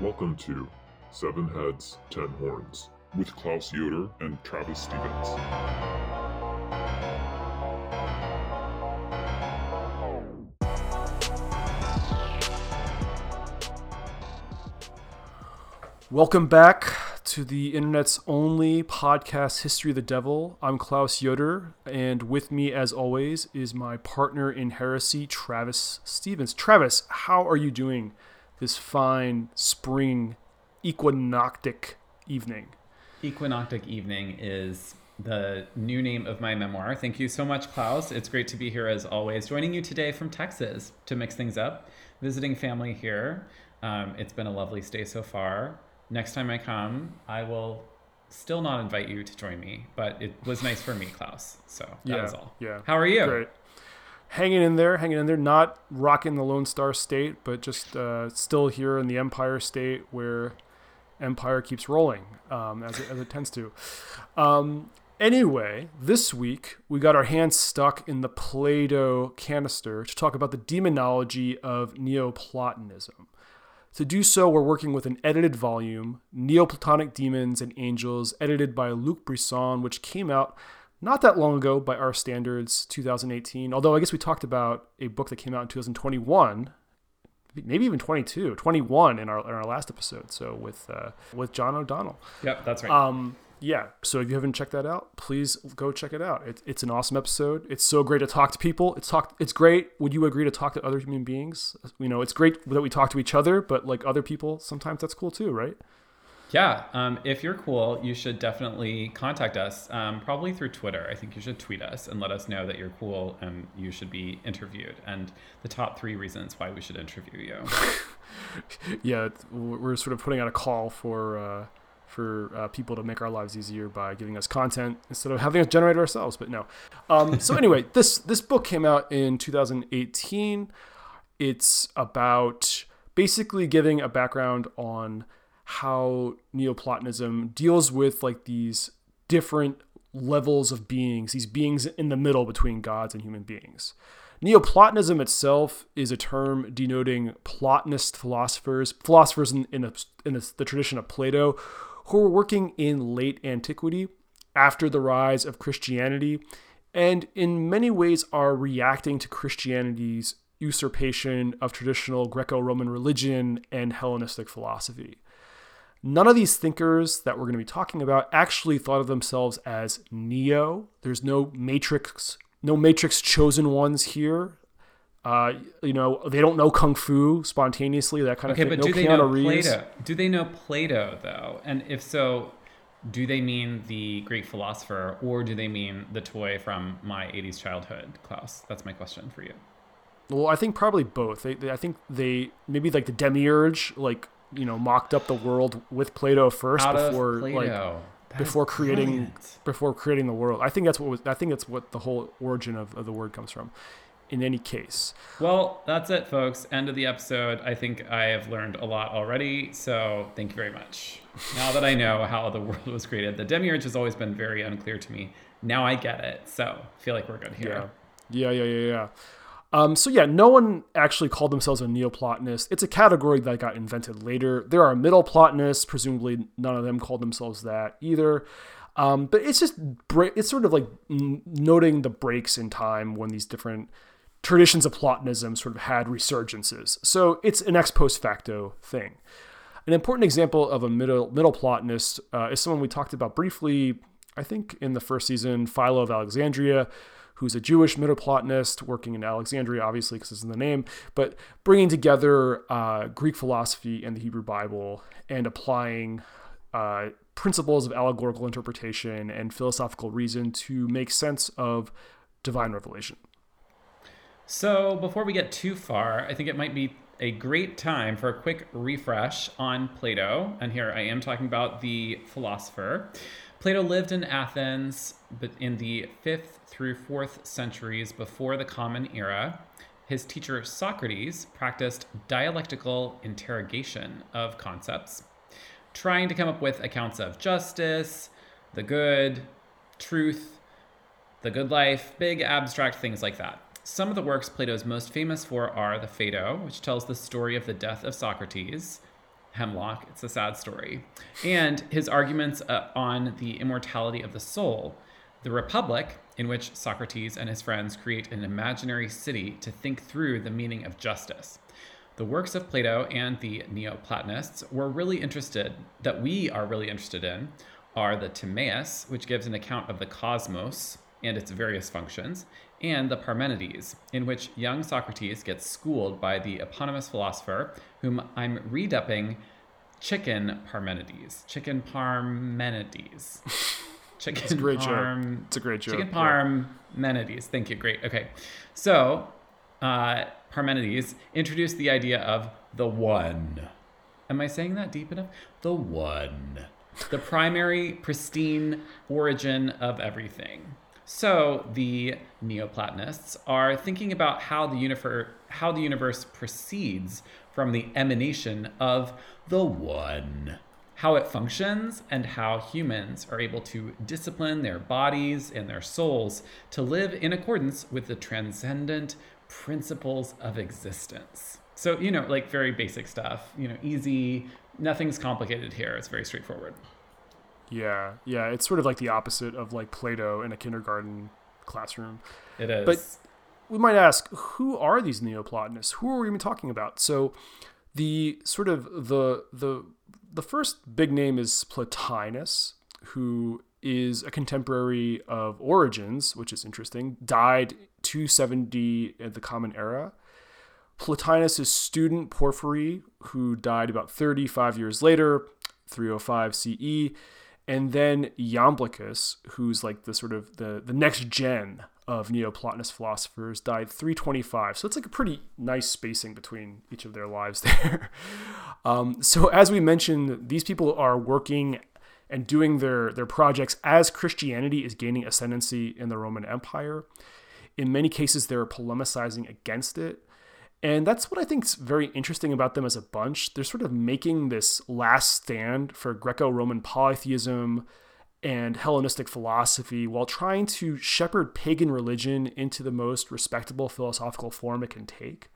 Welcome to Seven Heads, Ten Horns with Klaus Yoder and Travis Stevens. Welcome back to the internet's only podcast, History of the Devil. I'm Klaus Yoder, and with me, as always, is my partner in heresy, Travis Stevens. Travis, how are you doing this fine spring equinoctic evening? Equinoctic Evening is the new name of my memoir. Thank you so much, Klaus. It's great to be here as always. Joining you today from Texas to mix things up, visiting family here. Um, it's been a lovely stay so far. Next time I come, I will still not invite you to join me, but it was nice for me, Klaus. So that Yeah, was all. yeah. How are you? Great. Hanging in there, hanging in there, not rocking the Lone Star State, but just uh, still here in the Empire State where Empire keeps rolling, um, as, it, as it tends to. Um, anyway, this week we got our hands stuck in the Play Doh canister to talk about the demonology of Neoplatonism. To do so, we're working with an edited volume, Neoplatonic Demons and Angels, edited by Luc Brisson, which came out not that long ago by our standards, 2018. Although I guess we talked about a book that came out in 2021, maybe even 22, 21 in our, in our last episode. So with uh, with John O'Donnell. Yep, that's right. Um, yeah. So if you haven't checked that out, please go check it out. It, it's an awesome episode. It's so great to talk to people. It's talk. It's great. Would you agree to talk to other human beings? You know, it's great that we talk to each other, but like other people, sometimes that's cool too, right? Yeah, um, if you're cool, you should definitely contact us, um, probably through Twitter. I think you should tweet us and let us know that you're cool and you should be interviewed, and the top three reasons why we should interview you. yeah, we're sort of putting out a call for uh, for uh, people to make our lives easier by giving us content instead of having us generate it ourselves. But no. Um, so anyway, this this book came out in 2018. It's about basically giving a background on how Neoplatonism deals with like these different levels of beings, these beings in the middle between gods and human beings. Neoplatonism itself is a term denoting Platonist philosophers, philosophers in, in, a, in a, the tradition of Plato, who were working in late antiquity after the rise of Christianity, and in many ways are reacting to Christianity's usurpation of traditional Greco Roman religion and Hellenistic philosophy. None of these thinkers that we're going to be talking about actually thought of themselves as neo. There's no matrix, no matrix chosen ones here. Uh, you know, they don't know kung fu spontaneously, that kind Okay, of thing. Okay, but no do they know Reeves. Plato? Do they know Plato though? And if so, do they mean the Greek philosopher, or do they mean the toy from my '80s childhood, Klaus? That's my question for you. Well, I think probably both. They, they, I think they maybe like the demiurge, like you know, mocked up the world with Plato first Out before like Plato. That's before creating brilliant. before creating the world. I think that's what was. I think that's what the whole origin of, of the word comes from. In any case, Well, that's it, folks. End of the episode. I think I have learned a lot already, so thank you very much. Now that I know how the world was created, the demiurge has always been very unclear to me. Now I get it, so I feel like we're good here. yeah, yeah, yeah, yeah, yeah. Um, so yeah, no one actually called themselves a Neoplatonist. It's a category that got invented later. There are Middle Platonists. Presumably, none of them called themselves that either. Um, but it's just it's sort of like noting the breaks in time when these different traditions of Platonism sort of had resurgences. So it's an ex post facto thing. An important example of a middle middle Platonist uh, is someone we talked about briefly, I think, in the first season, Philo of Alexandria, who's a Jewish middle Platonist working in Alexandria, obviously because it's in the name, but bringing together uh, Greek philosophy and the Hebrew Bible and applying uh, principles of allegorical interpretation and philosophical reason to make sense of divine revelation. So, before we get too far, I think it might be a great time for a quick refresh on Plato. And here I am talking about the philosopher. Plato lived in Athens but in the 5th through 4th centuries before the Common Era. His teacher Socrates practiced dialectical interrogation of concepts, trying to come up with accounts of justice, the good, truth, the good life, big abstract things like that. Some of the works Plato is most famous for are the Phaedo, which tells the story of the death of Socrates, Hemlock. It's a sad story. And his arguments uh, on the immortality of the soul. The Republic, in which Socrates and his friends create an imaginary city to think through the meaning of justice. The works of Plato and the Neoplatonists were really interested, that we are really interested in, are the Timaeus, which gives an account of the cosmos and its various functions, and the Parmenides, in which young Socrates gets schooled by the eponymous philosopher, whom I'm redubbing Chicken Parmenides. Chicken Parmenides. Chicken It's a great Parm- joke. It's a great joke. Chicken yeah. Parmenides. Thank you. Great. Okay. So, uh, Parmenides introduced the idea of the one. Am I saying that deep enough? The one. The primary, pristine origin of everything. So the Neoplatonists are thinking about how the universe how the universe proceeds from the emanation of the one how it functions and how humans are able to discipline their bodies and their souls to live in accordance with the transcendent principles of existence. So, you know, like very basic stuff, you know, easy, nothing's complicated here. It's very straightforward. Yeah, yeah. It's sort of like the opposite of like Plato in a kindergarten classroom. It is. But we might ask, who are these Neoplatonists? Who are we even talking about? So, the sort of the the the first big name is Plotinus, who is a contemporary of Origen's, which is interesting. Died 270 in the Common Era. Plotinus' student Porphyry, who died about 35 years later, 305 CE, and then Iamblichus, who's like the sort of the, the next gen of Neoplatonist philosophers, died 325. So it's like a pretty nice spacing between each of their lives there. um, so as we mentioned, these people are working and doing their, their projects as Christianity is gaining ascendancy in the Roman Empire. In many cases, they're polemicizing against it. And that's what I think is very interesting about them as a bunch. They're sort of making this last stand for Greco Roman polytheism and Hellenistic philosophy while trying to shepherd pagan religion into the most respectable philosophical form it can take.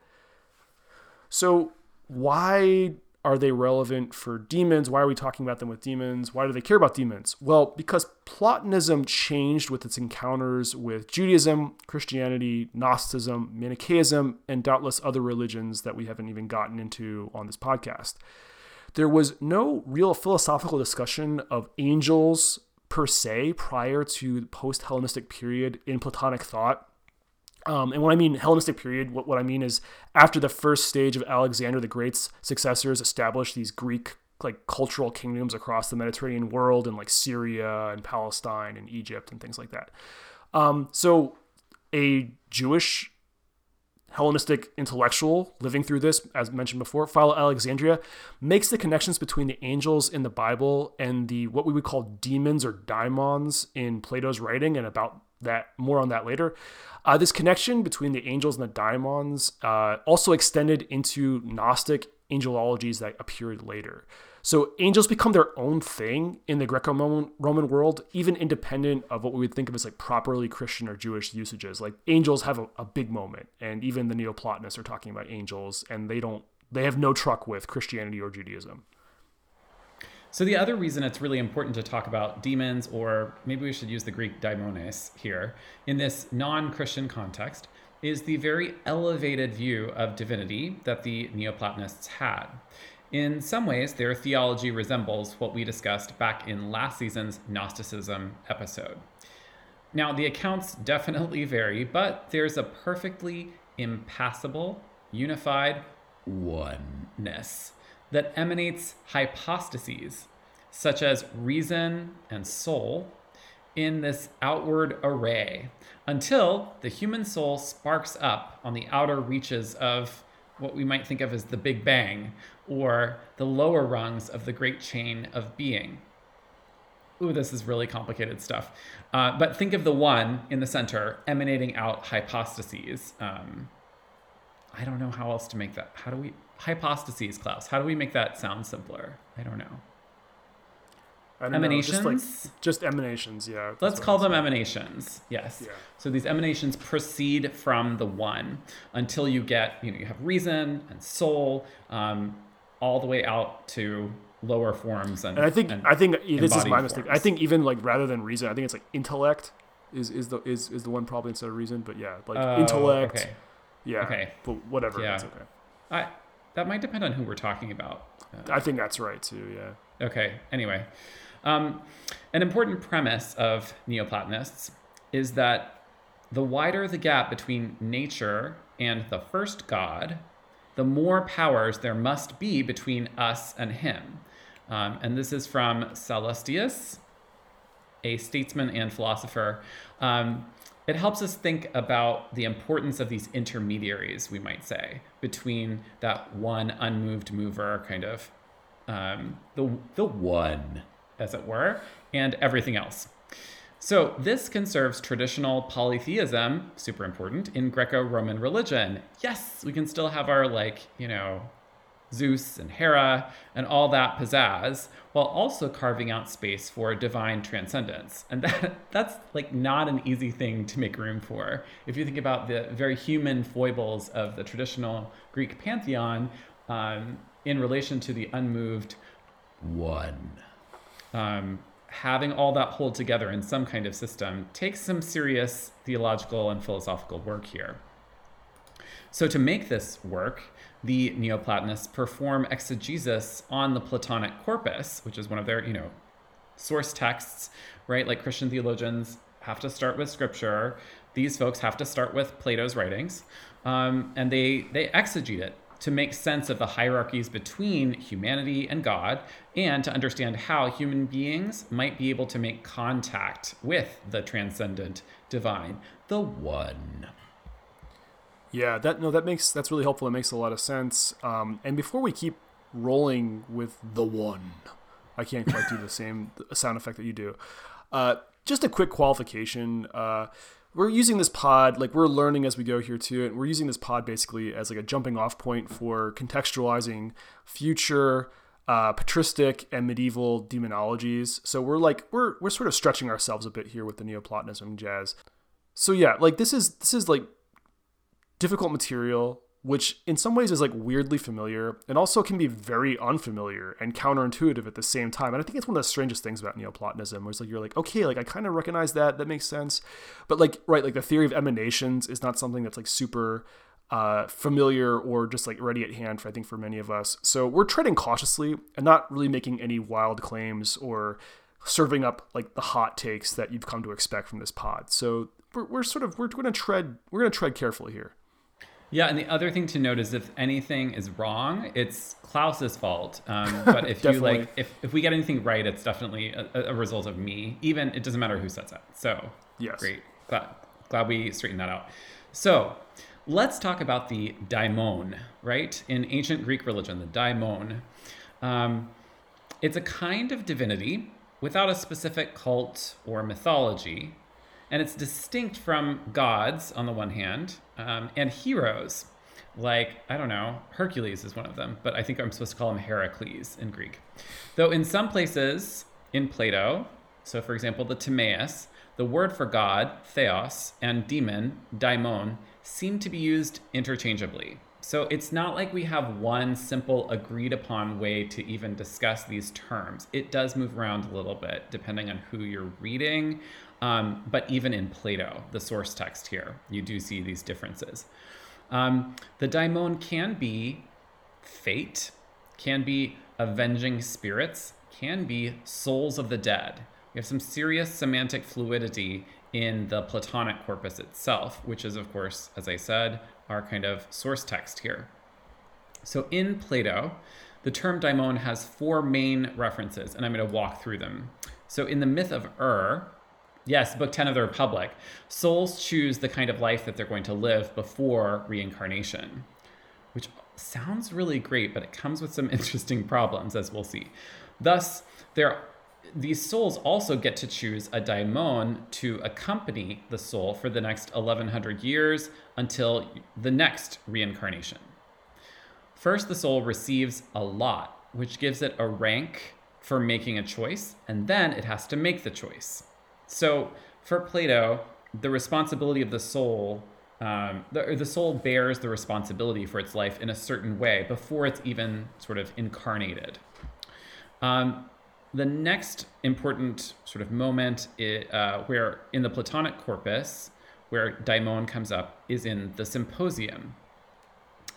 So, why are they relevant for demons? Why are we talking about them with demons? Why do they care about demons? Well, because Platonism changed with its encounters with Judaism, Christianity, Gnosticism, Manichaeism, and doubtless other religions that we haven't even gotten into on this podcast. There was no real philosophical discussion of angels per se prior to the post Hellenistic period in Platonic thought. Um, and when I mean Hellenistic period, what, what I mean is after the first stage of Alexander the Great's successors established these Greek like cultural kingdoms across the Mediterranean world and like Syria and Palestine and Egypt and things like that. Um, so a Jewish Hellenistic intellectual living through this, as mentioned before, Philo Alexandria, makes the connections between the angels in the Bible and the what we would call demons or daimons in Plato's writing, and about that more on that later. Uh, this connection between the angels and the daimons uh, also extended into Gnostic angelologies that appeared later. So angels become their own thing in the Greco-Roman world, even independent of what we would think of as like properly Christian or Jewish usages. Like angels have a, a big moment, and even the Neoplatonists are talking about angels, and they don't they have no truck with Christianity or Judaism. So the other reason it's really important to talk about demons, or maybe we should use the Greek daimones here, in this non-Christian context, is the very elevated view of divinity that the Neoplatonists had. In some ways, their theology resembles what we discussed back in last season's Gnosticism episode. Now, the accounts definitely vary, but there's a perfectly impassable, unified oneness that emanates hypostases, such as reason and soul, in this outward array until the human soul sparks up on the outer reaches of what we might think of as the Big Bang or the lower rungs of the great chain of being. Ooh, this is really complicated stuff. Uh, but think of the one in the center emanating out hypostases. Um, I don't know how else to make that. How do we hypostases, Klaus? How do we make that sound simpler? I don't know. I don't know, Emanations. just, like, just emanations, yeah. Let's call them emanations. Yes. Yeah. So these emanations proceed from the one until you get, you know, you have reason and soul. Um, all the way out to lower forms and, And I think and I think this is my mistake. I think even like rather than reason, I think it's like intellect is is the is, is the one probably instead of reason. But yeah, like Oh, intellect. okay Yeah. Okay. But whatever. Yeah. It's okay. I, that might depend on who we're talking about I think that's right too. Yeah. Okay, anyway. Um, an important premise of Neoplatonists is that the wider the gap between nature and the first God, the more powers there must be between us and him. Um, and this is from Sallustius, a statesman and philosopher. Um, it helps us think about the importance of these intermediaries, we might say, between that one unmoved mover, kind of um, the the one, as it were, and everything else. So this conserves traditional polytheism, super important, in Greco-Roman religion. Yes, we can still have our like, you know, Zeus and Hera and all that pizzazz, while also carving out space for divine transcendence. And that that's like not an easy thing to make room for. If you think about the very human foibles of the traditional Greek pantheon um, in relation to the unmoved one. Um, having all that hold together in some kind of system takes some serious theological and philosophical work here. So, to make this work, the Neoplatonists perform exegesis on the Platonic corpus, which is one of their, you know, source texts, right? Like Christian theologians have to start with scripture. These folks have to start with Plato's writings, um, and they they exegete it to make sense of the hierarchies between humanity and God, and to understand how human beings might be able to make contact with the transcendent divine, the One. Yeah, that no, that makes that's really helpful. It makes a lot of sense. Um, and before we keep rolling with the one, I can't quite do the same sound effect that you do. Uh, just a quick qualification. Uh, we're using this pod like we're learning as we go here too, and we're using this pod basically as like a jumping off point for contextualizing future uh, patristic and medieval demonologies. So we're like we're we're sort of stretching ourselves a bit here with the Neoplatonism jazz. So yeah, like this is this is like difficult material which in some ways is like weirdly familiar and also can be very unfamiliar and counterintuitive at the same time. And I think it's one of the strangest things about Neoplatonism, where it's like you're like, okay, like I kind of recognize that, that makes sense. But like, right, like the theory of emanations is not something that's like super uh, familiar or just like ready at hand for I think for many of us. So we're treading cautiously and not really making any wild claims or serving up like the hot takes that you've come to expect from this pod. So we're, we're sort of we're going to tread we're going to tread carefully here. Yeah, and the other thing to note is if anything is wrong, it's Klaus's fault. Um, but if you like, if, if we get anything right, it's definitely a, a result of me. Even it doesn't matter who says that. So Yes. great, glad glad we straightened that out. So let's talk about the daimon, right? In ancient Greek religion, the daimon. Um, it's a kind of divinity without a specific cult or mythology, and it's distinct from gods on the one hand um, and heroes. Like, I don't know, Hercules is one of them, but I think I'm supposed to call him Heracles in Greek. Though in some places in Plato, so for example, the Timaeus, the word for God, theos, and demon, daimon, seem to be used interchangeably. So it's not like we have one simple agreed upon way to even discuss these terms. It does move around a little bit depending on who you're reading. Um, but even in Plato, the source text here, you do see these differences. Um, the daimon can be fate, can be avenging spirits, can be souls of the dead. We have some serious semantic fluidity in the Platonic corpus itself, which is, of course, as I said, our kind of source text here. So in Plato, the term daimon has four main references, and I'm going to walk through them. So in the myth of Ur, yes, book 10 of the Republic, souls choose the kind of life that they're going to live before reincarnation, which sounds really great, but it comes with some interesting problems, as we'll see. Thus, there these souls also get to choose a daimon to accompany the soul for the next 1100 years until the next reincarnation. First, the soul receives a lot, which gives it a rank for making a choice, and then it has to make the choice. So, for Plato, the responsibility of the soul um, the, the soul bears the responsibility for its life in a certain way before it's even sort of incarnated. Um, the next important sort of moment uh, where in the Platonic corpus, where daimon comes up, is in the symposium,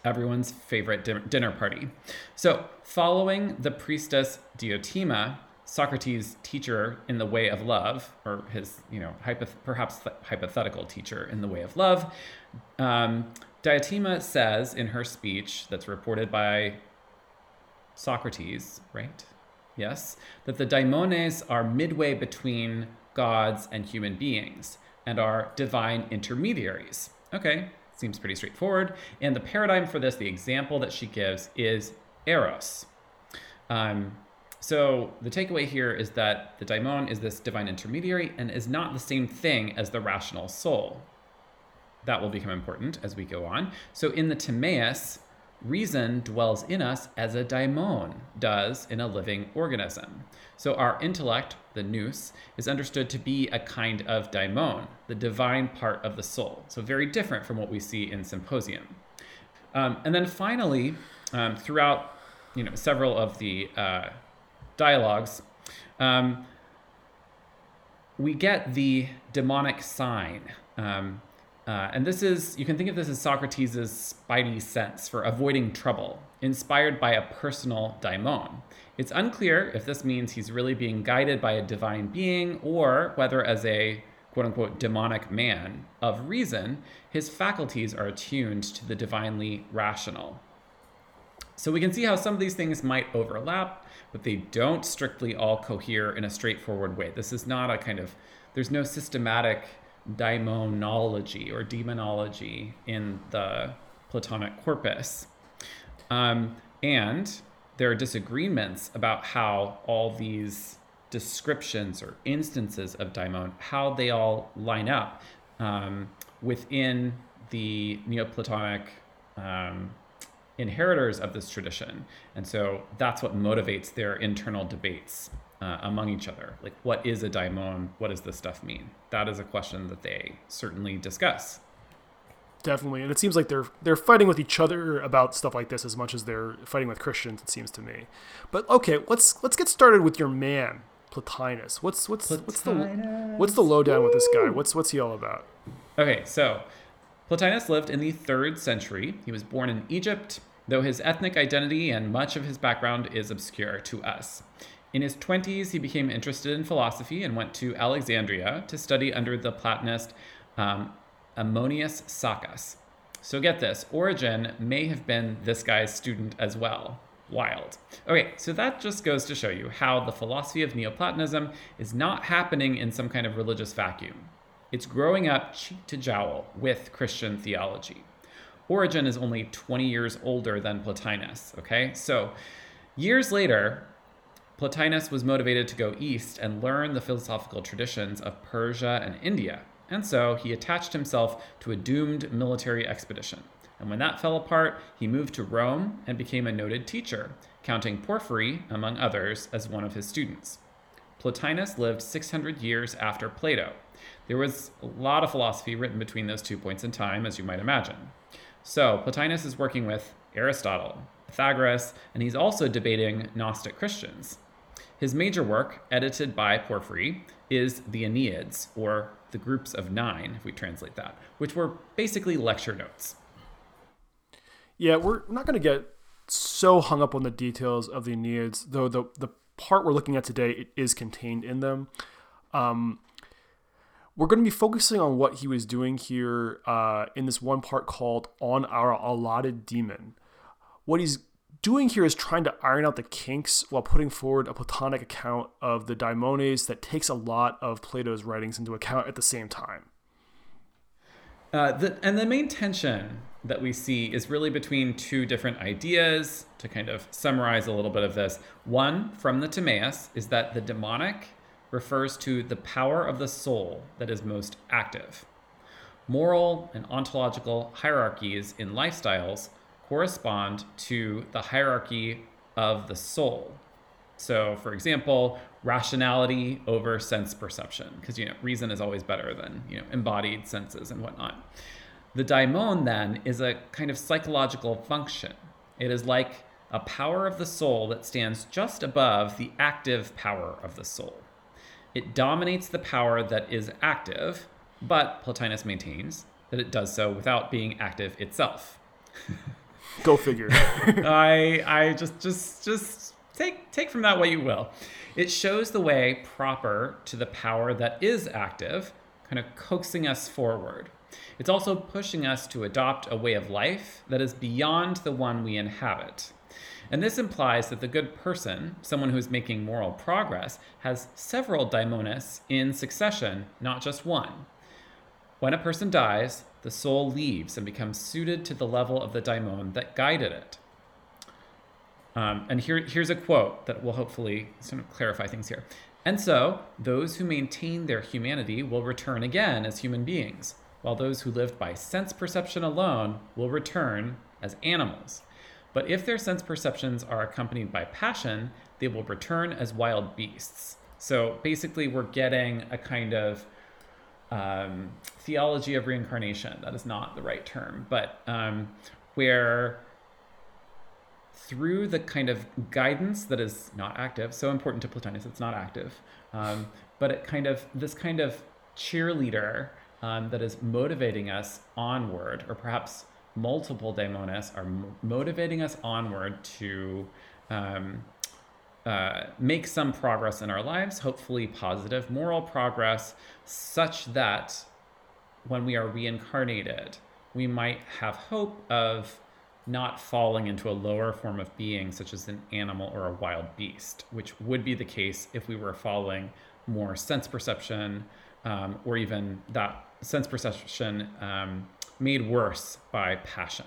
everyone's favorite dinner party. So, following the priestess Diotima, Socrates' teacher in the way of love, or his, you know, hypoth- perhaps th- hypothetical teacher in the way of love, um, Diotima says in her speech that's reported by Socrates, right? Yes, that the daimones are midway between gods and human beings and are divine intermediaries. Okay, seems pretty straightforward. And the paradigm for this, the example that she gives, is Eros. Um, so the takeaway here is that the daimon is this divine intermediary and is not the same thing as the rational soul. That will become important as we go on. So in the Timaeus, reason dwells in us as a daimon does in a living organism. So our intellect, the nous, is understood to be a kind of daimon, the divine part of the soul. So very different from what we see in Symposium. Um, and then finally, um, throughout you know several of the uh, dialogues, um, we get the demonic sign. Um, uh, and this is, you can think of this as Socrates' spidey sense for avoiding trouble, inspired by a personal daimon. It's unclear if this means he's really being guided by a divine being or whether, as a quote unquote demonic man of reason, his faculties are attuned to the divinely rational. So we can see how some of these things might overlap, but they don't strictly all cohere in a straightforward way. This is not a kind of, there's no systematic daimonology or demonology in the Platonic corpus. Um, and there are disagreements about how all these descriptions or instances of daimon, how they all line up um, within the Neoplatonic um, inheritors of this tradition. And so that's what motivates their internal debates uh, among each other. Like, what is a daimon? What does this stuff mean? That is a question that they certainly discuss. Definitely, and it seems like they're they're fighting with each other about stuff like this as much as they're fighting with Christians. It seems to me. But okay, let's let's get started with your man, Plotinus. What's what's Plotinus. what's the what's the lowdown Woo! with this guy? What's what's he all about? Okay, so Plotinus lived in the third century. He was born in Egypt, though his ethnic identity and much of his background is obscure to us. In his 20s, he became interested in philosophy and went to Alexandria to study under the Platonist um, Ammonius Saccas. So get this Origen may have been this guy's student as well. Wild. Okay, so that just goes to show you how the philosophy of Neoplatonism is not happening in some kind of religious vacuum. It's growing up cheek to jowl with Christian theology. Origen is only 20 years older than Plotinus, okay? So years later, Plotinus was motivated to go east and learn the philosophical traditions of Persia and India, and so he attached himself to a doomed military expedition. And when that fell apart, he moved to Rome and became a noted teacher, counting Porphyry, among others, as one of his students. Plotinus lived 600 years after Plato. There was a lot of philosophy written between those two points in time, as you might imagine. So, Plotinus is working with Aristotle, Pythagoras, and he's also debating Gnostic Christians. His major work, edited by Porphyry, is the Enneads, or the groups of nine, if we translate that, which were basically lecture notes. Yeah, we're not going to get so hung up on the details of the Enneads, though the, the part we're looking at today is contained in them. Um, we're going to be focusing on what he was doing here uh, in this one part called On Our Allotted Demon. What he's doing here is trying to iron out the kinks while putting forward a Platonic account of the daimones that takes a lot of Plato's writings into account at the same time. Uh, the, and the main tension that we see is really between two different ideas. To kind of summarize a little bit of this, one from the Timaeus is that the demonic refers to the power of the soul that is most active. Moral and ontological hierarchies in lifestyles correspond to the hierarchy of the soul. So, for example, rationality over sense perception, because you know reason is always better than you know embodied senses and whatnot. The daimon then is a kind of psychological function. It is like a power of the soul that stands just above the active power of the soul. It dominates the power that is active, but Plotinus maintains that it does so without being active itself. Go figure. I I just just just take take from that what you will. It shows the way proper to the power that is active, kind of coaxing us forward. It's also pushing us to adopt a way of life that is beyond the one we inhabit. And this implies that the good person, someone who's making moral progress, has several daimones in succession, not just one. When a person dies, the soul leaves and becomes suited to the level of the daimon that guided it. Um, and here, here's a quote that will hopefully sort of clarify things here. And so, those who maintain their humanity will return again as human beings, while those who lived by sense perception alone will return as animals. But if their sense perceptions are accompanied by passion, they will return as wild beasts. So basically, we're getting a kind of um, theology of reincarnation. That is not the right term, but um, where through the kind of guidance that is not active, so important to Plotinus, it's not active, um, but it kind of this kind of cheerleader um, that is motivating us onward, or perhaps multiple daimones are motivating us onward to um, uh, make some progress in our lives, hopefully positive moral progress, such that when we are reincarnated, we might have hope of not falling into a lower form of being, such as an animal or a wild beast, which would be the case if we were following more sense perception um, or even that sense perception um, made worse by passion.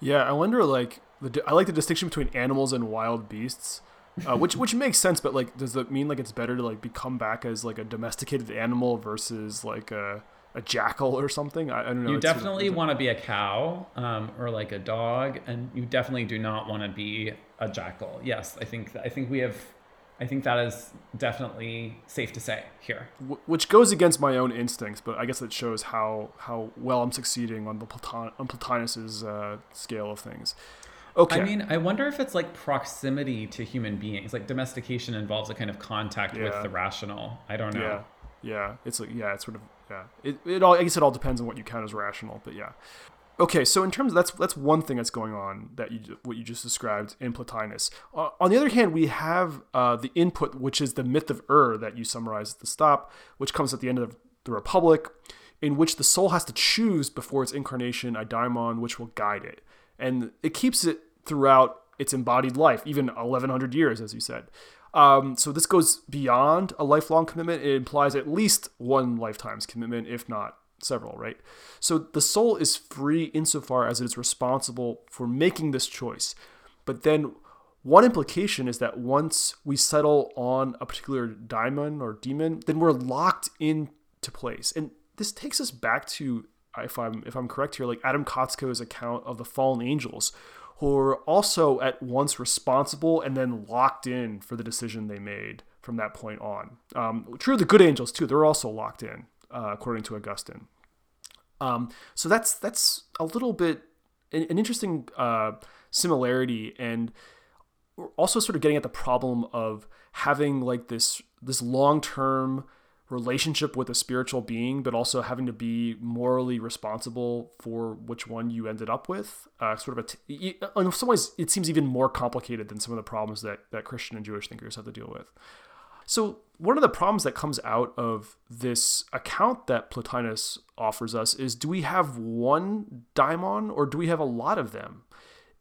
Yeah, I wonder like the I like the distinction between animals and wild beasts. Uh, which which makes sense, but like, does that mean like it's better to like become back as like a domesticated animal versus like a a jackal or something? I, I don't know. You definitely want to be a cow um, or like a dog, and you definitely do not want to be a jackal. Yes, I think I think we have I think that is definitely safe to say here. Which goes against my own instincts, but I guess it shows how how well I'm succeeding on the Platon- on Plotinus's uh, scale of things. Okay. I mean, I wonder if it's like proximity to human beings. Like domestication involves a kind of contact Yeah. with the rational. I don't know. Yeah, yeah. It's like yeah, it's sort of yeah. It, it all I guess it all depends on what you count as rational, but yeah. Okay, so in terms of that's that's one thing that's going on that you what you just described in Plotinus. Uh, on the other hand, we have uh, the input, which is the myth of Ur that you summarize at the stop, which comes at the end of the Republic, in which the soul has to choose before its incarnation a daimon which will guide it, and it keeps it throughout its embodied life, even 1100 years, as you said. Um, so this goes beyond a lifelong commitment. It implies at least one lifetime's commitment, if not several, right? So the soul is free insofar as it is responsible for making this choice. But then one implication is that once we settle on a particular daimon or demon, then we're locked into place. And this takes us back to, if I'm if I'm correct here, like Adam Kotsko's account of the fallen angels, who are also at once responsible and then locked in for the decision they made from that point on. Um, true the good angels too; they're also locked in, uh, according to Augustine. Um, so that's that's a little bit an, interesting uh, similarity, and also sort of getting at the problem of having like this this long term relationship with a spiritual being, but also having to be morally responsible for which one you ended up with. Uh, sort of a t- in some ways, it seems even more complicated than some of the problems that that Christian and Jewish thinkers have to deal with. So, one of the problems that comes out of this account that Plotinus offers us is do we have one daimon or do we have a lot of them?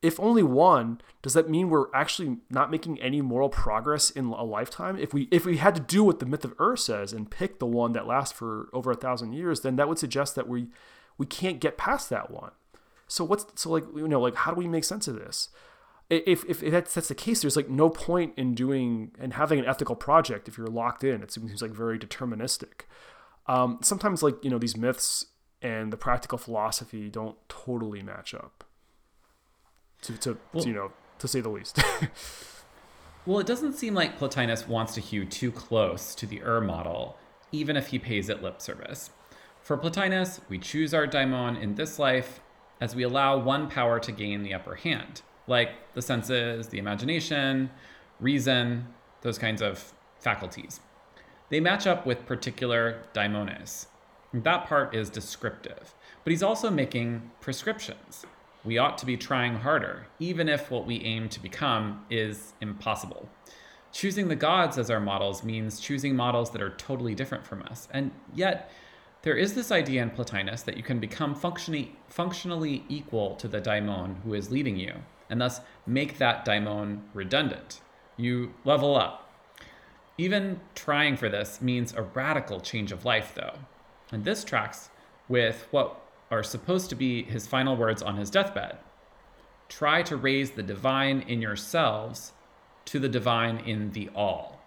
If only one, does that mean we're actually not making any moral progress in a lifetime? If we if we had to do what the myth of Ur says and pick the one that lasts for over a thousand years, then that would suggest that we we can't get past that one. So what's so like you know like how do we make sense of this? If, if, if that's, that's the case, there's like no point in doing and having an ethical project if you're locked in. It seems like very deterministic. Um, sometimes like you know these myths and the practical philosophy don't totally match up. To, to, Well- to you know to say the least. Well, it doesn't seem like Plotinus wants to hew too close to the Ur model, even if he pays it lip service. For Plotinus, we choose our daimon in this life as we allow one power to gain the upper hand, like the senses, the imagination, reason, those kinds of faculties. They match up with particular daimones. That part is descriptive, but he's also making prescriptions. We ought to be trying harder, even if what we aim to become is impossible. Choosing the gods as our models means choosing models that are totally different from us, and yet there is this idea in Plotinus that you can become functionally, equal to the daimon who is leading you, and thus make that daimon redundant. You level up. Even trying for this means a radical change of life, though. And this tracks with what are supposed to be his final words on his deathbed try to raise the divine in yourselves to the divine in the all.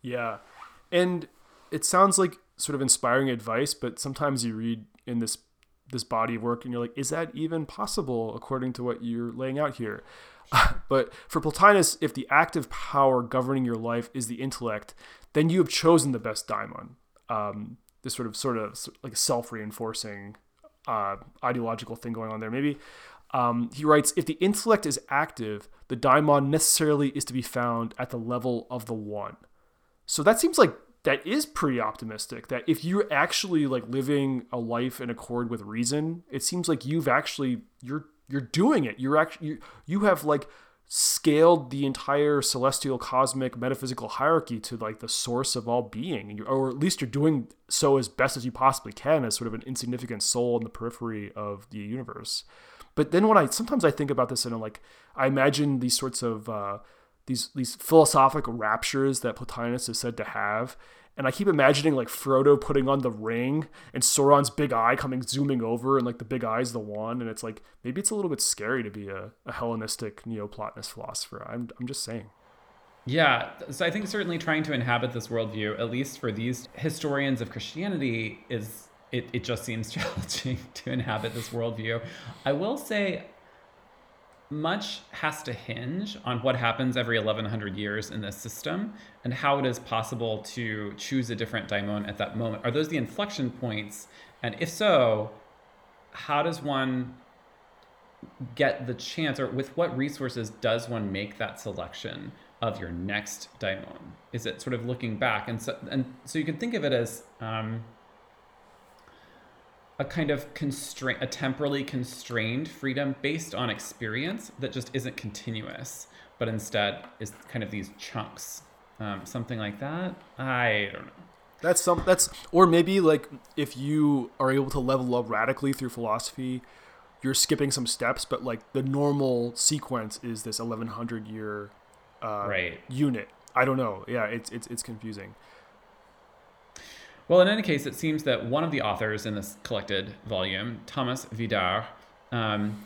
Yeah. And it sounds like sort of inspiring advice, but sometimes you read in this this body of work and you're like, is that even possible according to what you're laying out here? but for Plotinus, if the active power governing your life is the intellect, then you have chosen the best daimon. Um, this sort of sort of like self-reinforcing uh, ideological thing going on there. Maybe um, he writes, if the intellect is active, the daimon necessarily is to be found at the level of the one. So that seems like that is pretty optimistic that if you're actually like living a life in accord with reason it seems like you've actually you're you're doing it. You're actually you, you have like scaled the entire celestial cosmic metaphysical hierarchy to like the source of all being or at least you're doing so as best as you possibly can as sort of an insignificant soul in the periphery of the universe. But then when i sometimes i think about this and i'm like i imagine these sorts of uh, these these philosophical raptures that Plotinus is said to have. And I keep imagining like Frodo putting on the ring and Sauron's big eye coming zooming over and like the big eye's the one. And it's like maybe it's a little bit scary to be a, a Hellenistic Neoplatonist philosopher. I'm, I'm just saying. Yeah, so I think certainly trying to inhabit this worldview, at least for these historians of Christianity, is it, it just seems challenging to inhabit this worldview. I will say much has to hinge on what happens every 1100 years in this system and how it is possible to choose a different daimon at that moment. Are those the inflection points? And if so, how does one get the chance, or with what resources does one make that selection of your next daimon? Is it sort of looking back? And so, and so you can think of it as um, a kind of constraint, a temporally constrained freedom based on experience that just isn't continuous, but instead is kind of these chunks, um, something like that. I don't know. That's some. That's or maybe like if you are able to level up radically through philosophy, you're skipping some steps, but like the normal sequence is this 1100 year uh, right. unit. I don't know. Yeah, it's it's it's confusing. Well, in any case, it seems that one of the authors in this collected volume, Thomas Vidart, um,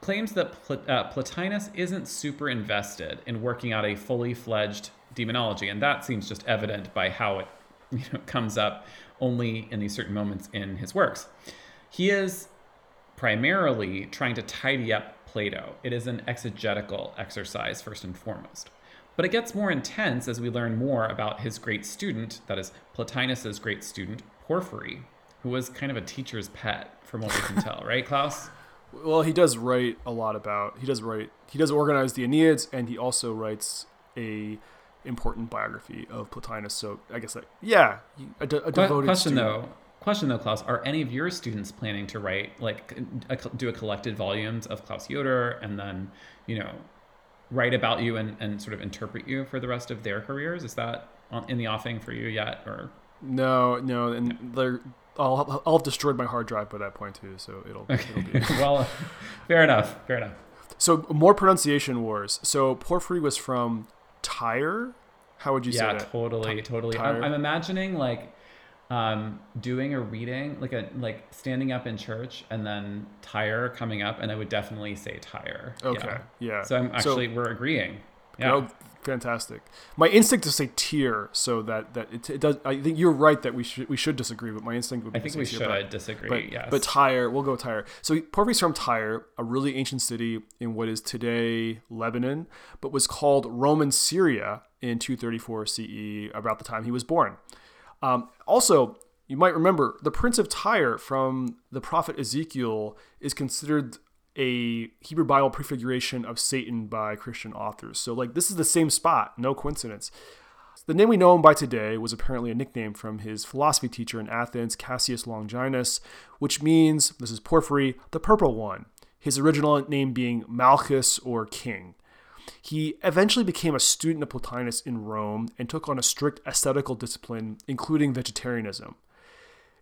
claims that uh, Plotinus isn't super invested in working out a fully fledged demonology, and that seems just evident by how it you know, comes up only in these certain moments in his works. He is primarily trying to tidy up Plato. It is an exegetical exercise, first and foremost. But it gets more intense as we learn more about his great student, that is Plotinus's great student, Porphyry, who was kind of a teacher's pet, from what we can tell, right, Klaus? Well, he does write a lot about. He does write. He does organize the Enneads, and he also writes a important biography of Plotinus. So I guess that yeah, a, de- a devoted question student. though. Question though, Klaus, are any of your students planning to write like a, do a collected volumes of Klaus Yoder and then you know write about you and, and sort of interpret you for the rest of their careers? Is that in the offing for you yet, or No, no, and they're. I'll, I'll have destroyed my hard drive by that point too, so it'll, it'll be. well, fair enough. Fair enough. So more pronunciation wars. So Porphyry was from Tyre. How would you say yeah, that? totally, totally. Tyre. I'm, I'm imagining like um, doing a reading, like a like standing up in church, and then tire coming up, and I would definitely say tire. Okay, Yeah. yeah. So I'm actually we're agreeing. Yeah. Oh, fantastic. My instinct to say tier, so that that it, it does. I think you're right that we should we should disagree, but my instinct would be I think we should but- disagree. But, yes. but Tyre, we'll go Tyre. So Porphyry's from Tyre, a really ancient city in what is today Lebanon, but was called Roman Syria in 234 CE, about the time he was born. Um, also, you might remember the Prince of Tyre from the prophet Ezekiel is considered a Hebrew Bible prefiguration of Satan by Christian authors. So, like, this is the same spot, no coincidence. The name we know him by today was apparently a nickname from his philosophy teacher in Athens, Cassius Longinus, which means, this is Porphyry, the purple one, his original name being Malchus or king. He eventually became a student of Plotinus in Rome and took on a strict ascetical discipline, including vegetarianism.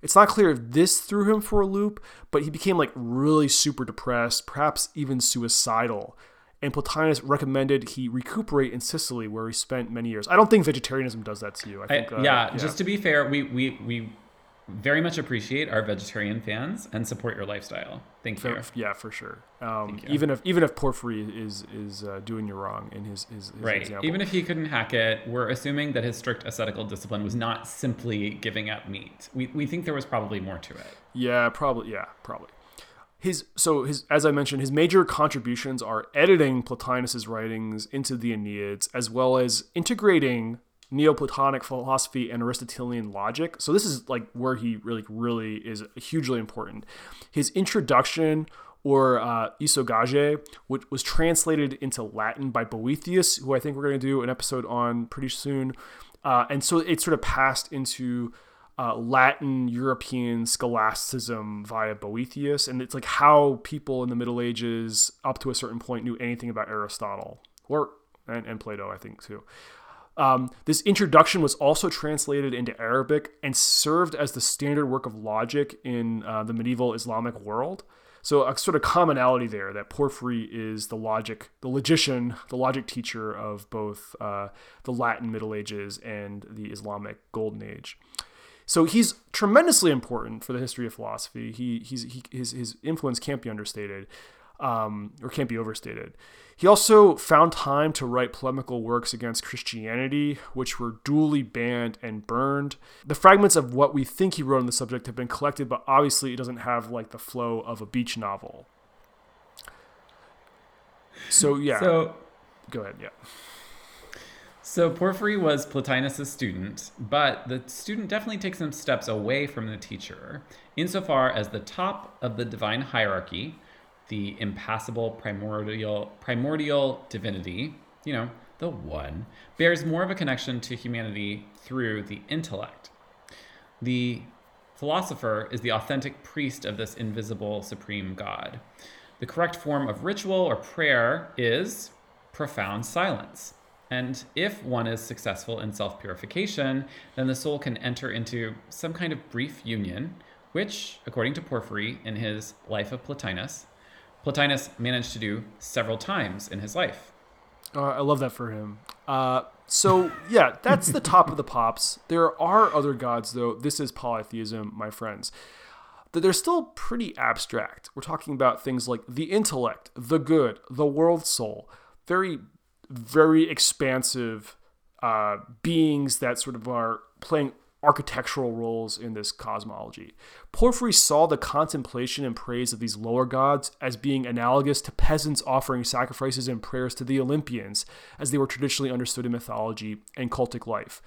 It's not clear if this threw him for a loop, but he became like really super depressed, perhaps even suicidal. And Plotinus recommended he recuperate in Sicily, where he spent many years. I don't think vegetarianism does that to you. I think, I, uh, yeah, yeah, just to be fair, we, we, we very much appreciate our vegetarian fans and support your lifestyle. Thank for, you. Yeah, for sure. Um, even if even if Porphyry is is uh, doing you wrong in his his, his right. Example. Even if he couldn't hack it, we're assuming that his strict ascetical discipline was not simply giving up meat. We we think there was probably more to it. Yeah, probably. Yeah, probably. His so his as I mentioned, his major contributions are editing Plotinus's writings into the Enneads, as well as integrating Neoplatonic philosophy and Aristotelian logic. So this is like where he really, really is hugely important. His introduction or uh, Isagoge, which was translated into Latin by Boethius, who I think we're going to do an episode on pretty soon. Uh, and so it sort of passed into uh, Latin European scholasticism via Boethius. And it's like how people in the Middle Ages, up to a certain point, knew anything about Aristotle or and, and Plato, I think, too. Um, this introduction was also translated into Arabic and served as the standard work of logic in uh, the medieval Islamic world. So a sort of commonality there that Porphyry is the logic, the logician, the logic teacher of both uh, the Latin Middle Ages and the Islamic Golden Age. So he's tremendously important for the history of philosophy. He, he's, he, his, his influence can't be understated um, or can't be overstated. He also found time to write polemical works against Christianity, which were duly banned and burned. The fragments of what we think he wrote on the subject have been collected, but obviously it doesn't have like the flow of a beach novel. So yeah. So go ahead, yeah. So Porphyry was Plotinus' student, but the student definitely takes some steps away from the teacher, insofar as the top of the divine hierarchy, the impassible primordial primordial divinity, you know, the one, bears more of a connection to humanity through the intellect. The philosopher is the authentic priest of this invisible supreme God. The correct form of ritual or prayer is profound silence. And if one is successful in self purification, then the soul can enter into some kind of brief union, which, according to Porphyry in his Life of Plotinus, Plotinus managed to do several times in his life. Uh, I love that for him. Uh, so yeah, that's the top of the pops. There are other gods, though. This is polytheism, my friends. They're still pretty abstract. We're talking about things like the intellect, the good, the world soul. Very, very expansive uh, beings that sort of are playing architectural roles in this cosmology. Porphyry saw the contemplation and praise of these lower gods as being analogous to peasants offering sacrifices and prayers to the Olympians, as they were traditionally understood in mythology and cultic life.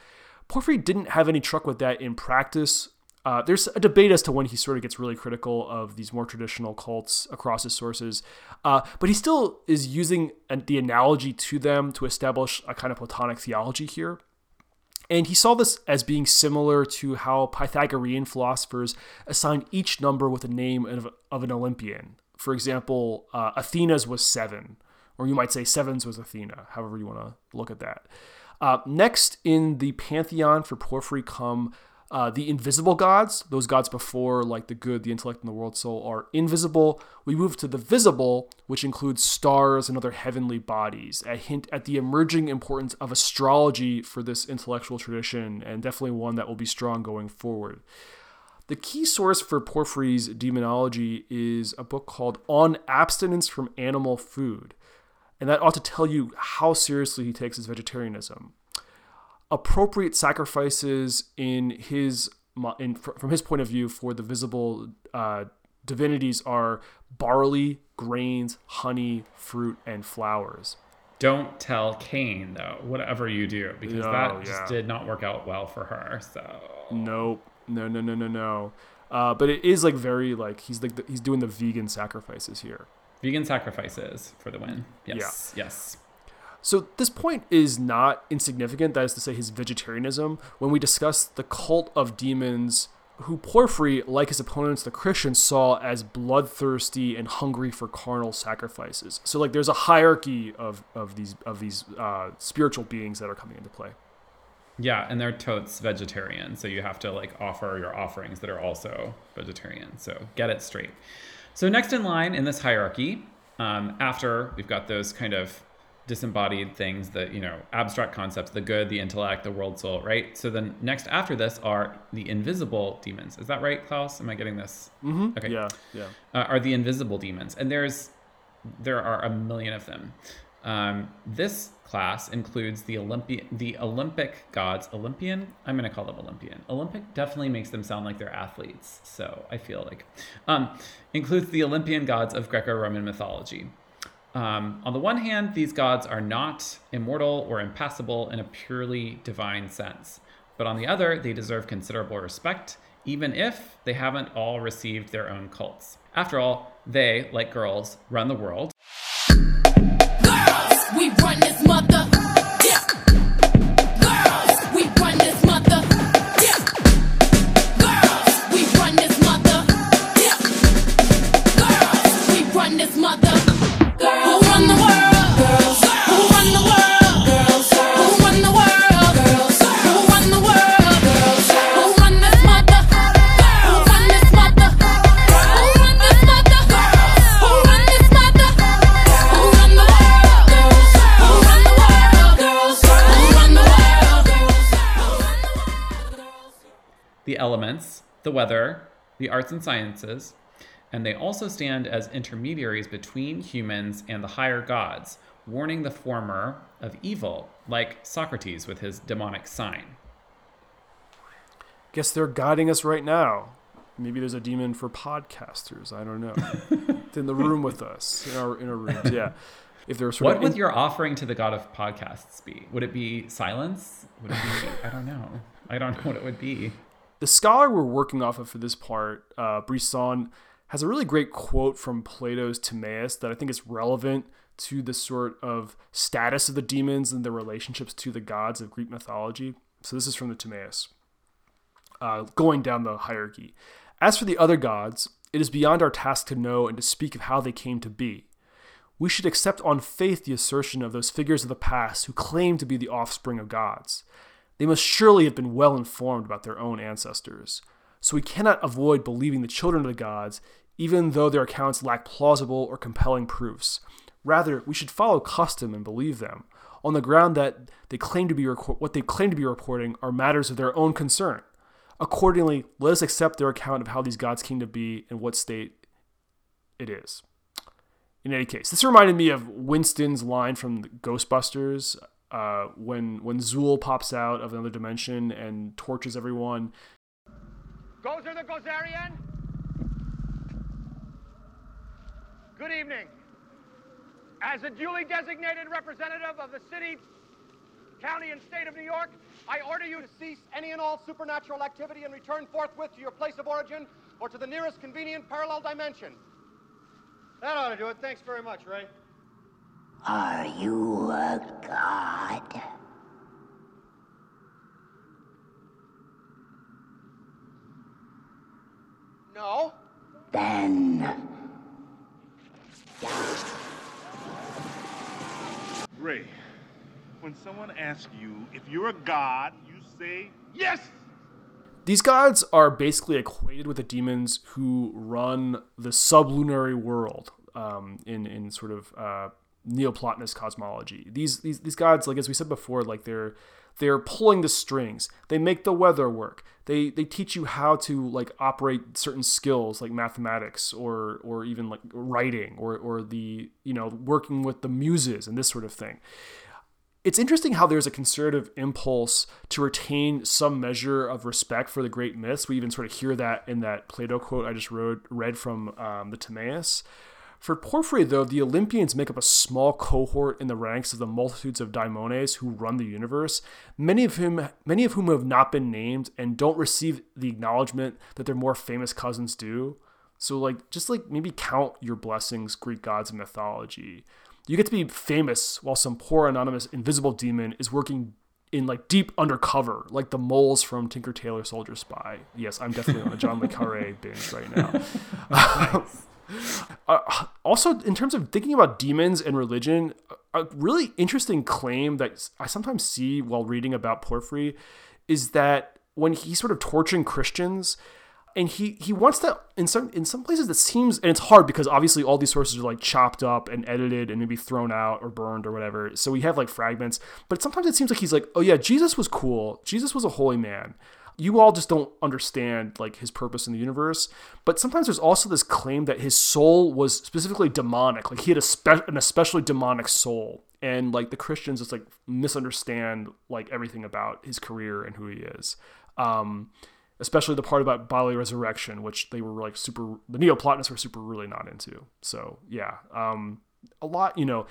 Porphyry didn't have any truck with that in practice. Uh, there's a debate as to when he sort of gets really critical of these more traditional cults across his sources, uh, but he still is using the analogy to them to establish a kind of Platonic theology here. And he saw this as being similar to how Pythagorean philosophers assigned each number with a name of, of an Olympian. For example, uh, Athena's was seven, or you might say sevens was Athena, however you want to look at that. Uh, next in the pantheon for Porphyry come uh, the invisible gods, those gods before, like the good, the intellect, and the world soul, are invisible. We move to the visible, which includes stars and other heavenly bodies, a hint at the emerging importance of astrology for this intellectual tradition, and definitely one that will be strong going forward. The key source for Porphyry's demonology is a book called On Abstinence from Animal Food, and that ought to tell you how seriously he takes his vegetarianism appropriate sacrifices in his in, from his point of view for the visible uh, divinities are barley, grains, honey, fruit, and flowers. Don't tell Cain though, whatever you do, because that just did not work out well for her. So nope. No, no, no, no, no. Uh, but it is like very like he's like the, he's doing the vegan sacrifices here. Vegan sacrifices for the win. Yes. Yeah. Yes. So this point is not insignificant. That is to say, his vegetarianism. When we discuss the cult of demons, who Porphyry, like his opponents, the Christians, saw as bloodthirsty and hungry for carnal sacrifices. So like, there's a hierarchy of of these of these uh, spiritual beings that are coming into play. Yeah, and they're totes vegetarian, so you have to like offer your offerings that are also vegetarian. So get it straight. So next in line in this hierarchy, um, after we've got those kind of disembodied things, the you know abstract concepts, the good, the intellect, the world soul, right? So then next after this are the invisible demons. Is that right, Klaus? Am I getting this? Mm-hmm. Okay. Yeah, yeah. Uh, are the invisible demons, and there's there are a million of them. Um, this class includes the Olympian, the Olympic gods. Olympian, I'm going to call them Olympian. Olympic definitely makes them sound like they're athletes. So I feel like um, includes the Olympian gods of Greco-Roman mythology. Um, on the one hand, these gods are not immortal or impassible in a purely divine sense. But on the other, they deserve considerable respect, even if they haven't all received their own cults. After all, they, like girls, run the world. The weather, the arts and sciences, and they also stand as intermediaries between humans and the higher gods, warning the former of evil, like Socrates with his demonic sign. Guess they're guiding us right now. Maybe there's a demon for podcasters. I don't know. it's in the room with us in our in our rooms. Yeah. If there's what would in- your offering to the god of podcasts be? Would it be silence? Would it be? I don't know. I don't know what it would be. The scholar we're working off of for this part, uh, Brisson, has a really great quote from Plato's Timaeus that I think is relevant to the sort of status of the demons and their relationships to the gods of Greek mythology. So this is from the Timaeus, uh, going down the hierarchy. As for the other gods, it is beyond our task to know and to speak of how they came to be. We should accept on faith the assertion of those figures of the past who claim to be the offspring of gods. They must surely have been well informed about their own ancestors. So we cannot avoid believing the children of the gods, even though their accounts lack plausible or compelling proofs. Rather, we should follow custom and believe them, on the ground that they claim to be rec- what they claim to be reporting are matters of their own concern. Accordingly, let us accept their account of how these gods came to be and what state it is. In any case, this reminded me of Winston's line from Ghostbusters uh, when when Zuul pops out of another dimension and torches everyone. Gozer the Gozerian? Good evening. As a duly designated representative of the city, county, and state of New York, I order you to cease any and all supernatural activity and return forthwith to your place of origin or to the nearest convenient parallel dimension. That ought to do it. Thanks very much, Ray. Are you a god? No. Then. Ray, when someone asks you if you're a god, you say yes! These gods are basically equated with the demons who run the sublunary world um, in in sort of uh, Neoplatonist cosmology. These, these these gods, like as we said before, like they're they're pulling the strings. They make the weather work. They they teach you how to like operate certain skills like mathematics or or even like writing or or the you know working with the muses and this sort of thing it's interesting how there's a conservative impulse to retain some measure of respect for the great myths. We even sort of hear that in that Plato quote I just wrote, read from um, the Timaeus. For Porphyry, though, the Olympians make up a small cohort in the ranks of the multitudes of daimones who run the universe, many of whom many of whom have not been named and don't receive the acknowledgement that their more famous cousins do. So like just like maybe count your blessings, Greek gods and mythology. You get to be famous while some poor anonymous invisible demon is working in like deep undercover, like the moles from Tinker Tailor Soldier Spy. Yes, I'm definitely on a John Le Carre binge right now. Uh, also, in terms of thinking about demons and religion, a really interesting claim that I sometimes see while reading about Porphyry is that when he's sort of torturing Christians, and he he wants to in some in some places it seems and it's hard because obviously all these sources are like chopped up and edited and maybe thrown out or burned or whatever. So we have like fragments but sometimes it seems like he's like oh yeah jesus was cool. Jesus was a holy man you all just don't understand like his purpose in the universe but sometimes there's also this claim that his soul was specifically demonic like he had a spe- an especially demonic soul and like the christians just like misunderstand like everything about his career and who he is um especially the part about bodily resurrection, which they were like super, the Neoplatonists were super really not into. So yeah, um, a lot, you know,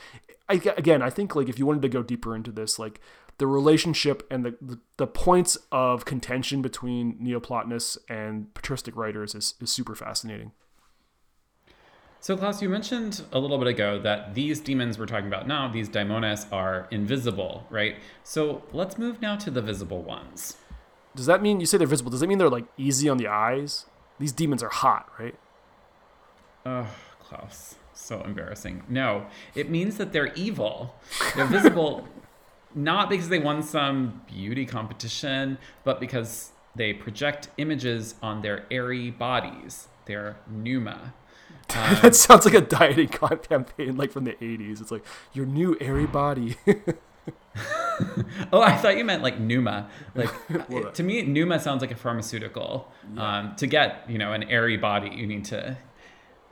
I, again, I think like if you wanted to go deeper into this, like the relationship and the, the, the points of contention between Neoplatonists and patristic writers is, is super fascinating. So, Klaus, you mentioned a little bit ago that these demons we're talking about now, these daimones, are invisible, right? So, let's move now to the visible ones. Does that mean you say they're visible? Does that mean they're like easy on the eyes? These demons are hot, right? Oh, Klaus, so embarrassing. No, it means that they're evil. They're visible not because they won some beauty competition, but because they project images on their airy bodies, their pneuma. Um, that sounds like a dieting campaign, like from the '80s. It's like your new airy body. oh, I thought you meant like Numa. Like to me, Numa sounds like a pharmaceutical. Yeah. Um, to get you know an airy body, you need to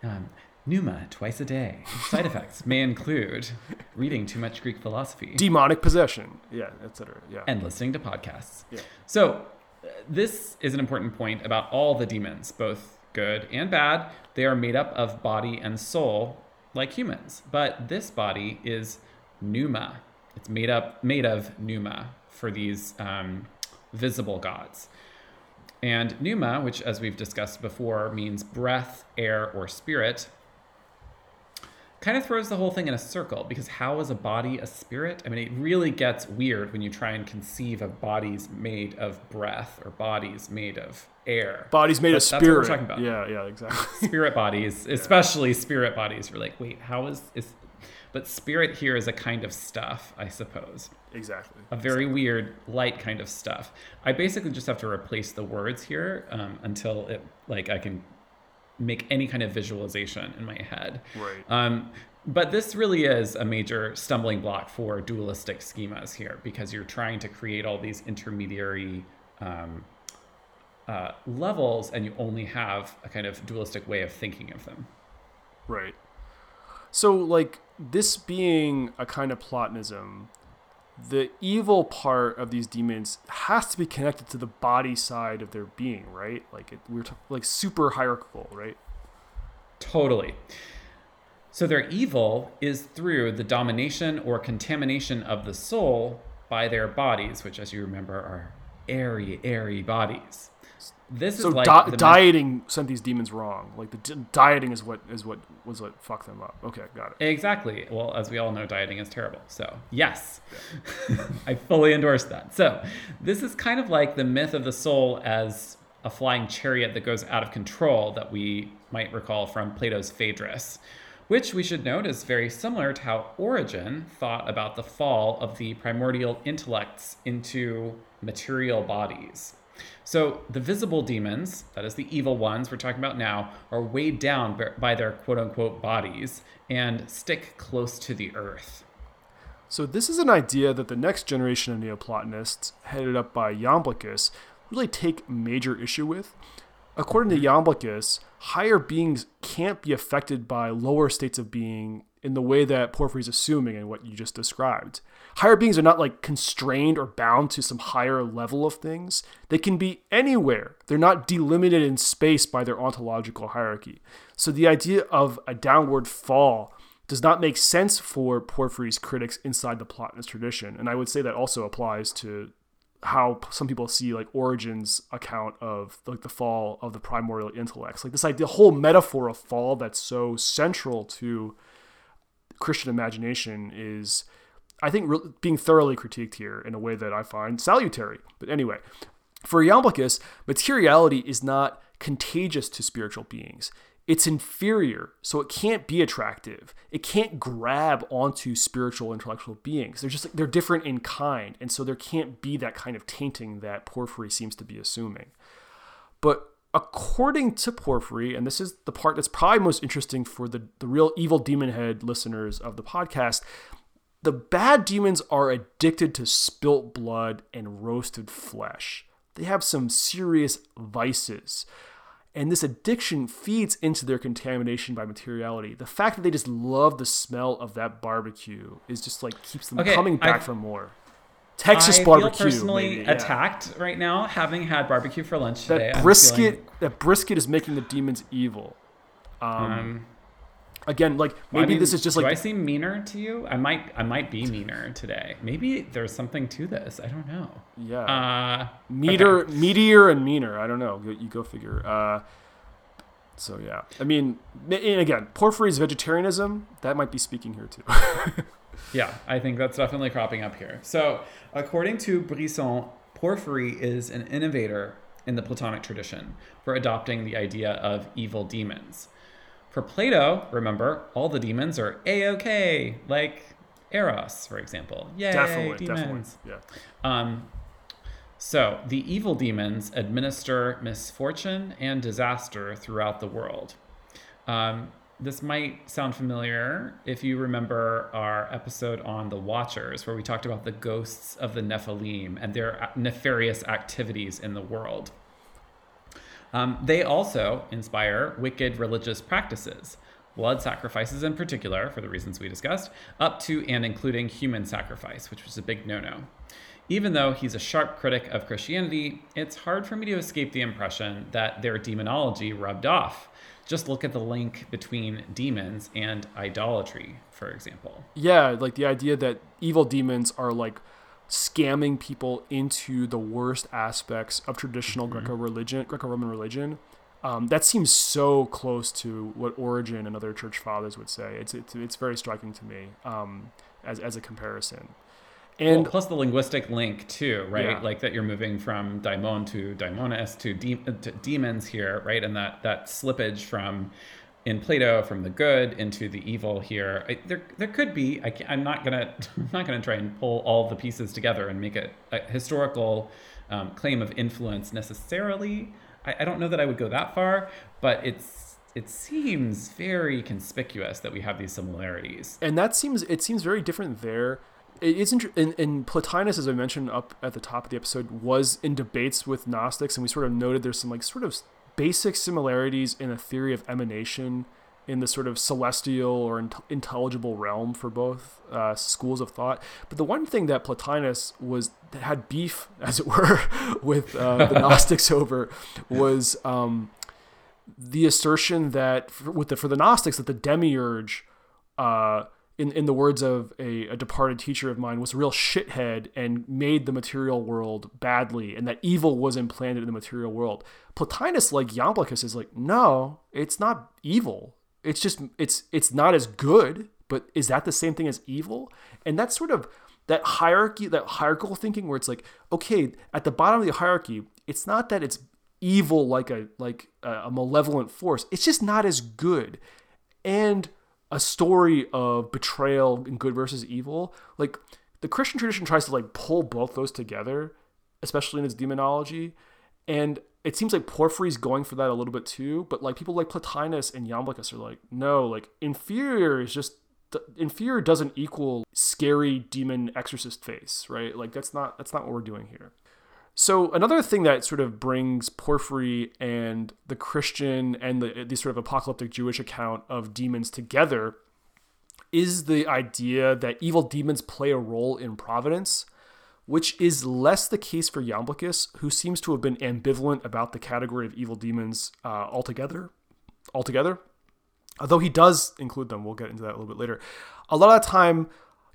um, Numa twice a day. Side effects may include reading too much Greek philosophy, demonic possession, yeah, etc. Yeah, and listening to podcasts. Yeah. So uh, this is an important point about all the demons, both good and bad. They are made up of body and soul, like humans, but this body is Numa it's made up made of pneuma for these um, visible gods. And pneuma, which as we've discussed before means breath, air, or spirit, kind of throws the whole thing in a circle because how is a body a spirit? I mean, it really gets weird when you try and conceive of bodies made of breath or bodies made of air. Bodies made of spirit. That's what we're talking about. Yeah, yeah, exactly. spirit bodies, especially yeah. spirit bodies. We're like, wait, how is is but spirit here is a kind of stuff, I suppose. Exactly. A very exactly. weird, light kind of stuff. I basically just have to replace the words here um, until it, like, I can make any kind of visualization in my head. Right. Um, but this really is a major stumbling block for dualistic schemas here because you're trying to create all these intermediary um, uh, levels and you only have a kind of dualistic way of thinking of them. Right. So, like, this being a kind of Platonism, the evil part of these demons has to be connected to the body side of their being, right? Like, it, we're t- like super hierarchical, right? Totally. So, their evil is through the domination or contamination of the soul by their bodies, which, as you remember, are airy, airy bodies this so is like di- dieting sent these demons wrong. Like the di- dieting is what is what was what fucked them up. Okay, got it. Exactly. Well, as we all know, dieting is terrible. So yes, yeah. I fully endorse that. So this is kind of like the myth of the soul as a flying chariot that goes out of control that we might recall from Plato's Phaedrus. Which we should note is very similar to how Origen thought about the fall of the primordial intellects into material bodies. So the visible demons, that is the evil ones we're talking about now, are weighed down by their quote unquote bodies and stick close to the earth. So this is an idea that the next generation of Neoplatonists, headed up by Iamblichus, really take major issue with. According to Iamblichus, higher beings can't be affected by lower states of being in the way that Porphyry's assuming and what you just described. Higher beings are not like constrained or bound to some higher level of things. They can be anywhere. They're not delimited in space by their ontological hierarchy. So the idea of a downward fall does not make sense for Porphyry's critics inside the Plotinus tradition. And I would say that also applies to how some people see like Origen's account of like the fall of the primordial intellects. Like this idea, the whole metaphor of fall that's so central to Christian imagination is, I think, re- being thoroughly critiqued here in a way that I find salutary. But anyway, for Iamblichus, materiality is not contagious to spiritual beings. It's inferior, so it can't be attractive. It can't grab onto spiritual intellectual beings. They're just they're different in kind, and so there can't be that kind of tainting that Porphyry seems to be assuming. But according to Porphyry, and this is the part that's probably most interesting for the, the real evil demon head listeners of the podcast, the bad demons are addicted to spilt blood and roasted flesh. They have some serious vices. And this addiction feeds into their contamination by materiality. The fact that they just love the smell of that barbecue is just like keeps them Okay, coming back I- for more. Texas I barbecue. feel personally maybe, yeah. attacked right now, having had barbecue for lunch today. That brisket, feeling, that brisket is making the demons evil. um, Again, like well, I maybe mean, this is just like do I seem meaner to you? I might. I might be meaner today. Maybe there's something to this. I don't know. yeah, Uh, meter, okay. meteor, and meaner. I don't know. You, you go figure. Uh, so yeah, I mean, and again, Porphyry's vegetarianism that might be speaking here too. Yeah, I think that's definitely cropping up here. So, according to Brisson, Porphyry is an innovator in the Platonic tradition for adopting the idea of evil demons. For Plato, remember, all the demons are a-okay, like Eros, for example. Yay, definitely, demons. definitely. Yeah. Um, so, the evil demons administer misfortune and disaster throughout the world. Um, this might sound familiar if you remember our episode on the Watchers, where we talked about the ghosts of the Nephilim and their nefarious activities in the world. Um, they also inspire wicked religious practices, blood sacrifices in particular, for the reasons we discussed, up to and including human sacrifice, which was a big no no. Even though he's a sharp critic of Christianity, it's hard for me to escape the impression that their demonology rubbed off. Just look at the link between demons and idolatry, for example. Yeah, like the idea that evil demons are like scamming people into the worst aspects of traditional Greco religion, Greco-Roman religion. Um, that seems so close to what Origen and other church fathers would say. It's it's, it's very striking to me um, as as a comparison. And well, plus the linguistic link too, right? Yeah. Like that you're moving from daimon to daimonis to, de- to demons here, right? And that that slippage from in Plato from the good into the evil here. I, there there could be. I I'm not gonna I'm not gonna try and pull all the pieces together and make it a historical um, claim of influence necessarily. I, I don't know that I would go that far, but it's it seems very conspicuous that we have these similarities. and that seems it seems very different there. It is inter- in, in Plotinus, as I mentioned up at the top of the episode, was in debates with Gnostics, and we sort of noted there's some like sort of basic similarities in a theory of emanation in the sort of celestial or int- intelligible realm for both uh, schools of thought. But the one thing that Plotinus was that had beef, as it were, with uh, the Gnostics over was um, the assertion that for, with the for the Gnostics that the demiurge, uh, in in the words of a, a departed teacher of mine, was a real shithead and made the material world badly, and that evil was implanted in the material world. Plotinus, like Iamblichus, is like, no, it's not evil. It's just it's it's not as good. But is that the same thing as evil? And that's sort of that hierarchy, that hierarchical thinking, where it's like, okay, at the bottom of the hierarchy, it's not that it's evil like a like a malevolent force. It's just not as good. And a story of betrayal and good versus evil, like the Christian tradition tries to like pull both those together, especially in its demonology. And it seems like Porphyry's going for that a little bit too, but like people like Plotinus and Iamblichus are like, no, like inferior is just inferior doesn't equal scary demon exorcist face, right? Like that's not that's not what we're doing here. So another thing that sort of brings Porphyry and the Christian and the, the sort of apocalyptic Jewish account of demons together is the idea that evil demons play a role in providence, which is less the case for Iamblichus, who seems to have been ambivalent about the category of evil demons uh, altogether. Altogether, although he does include them, we'll get into that a little bit later. A lot of the time,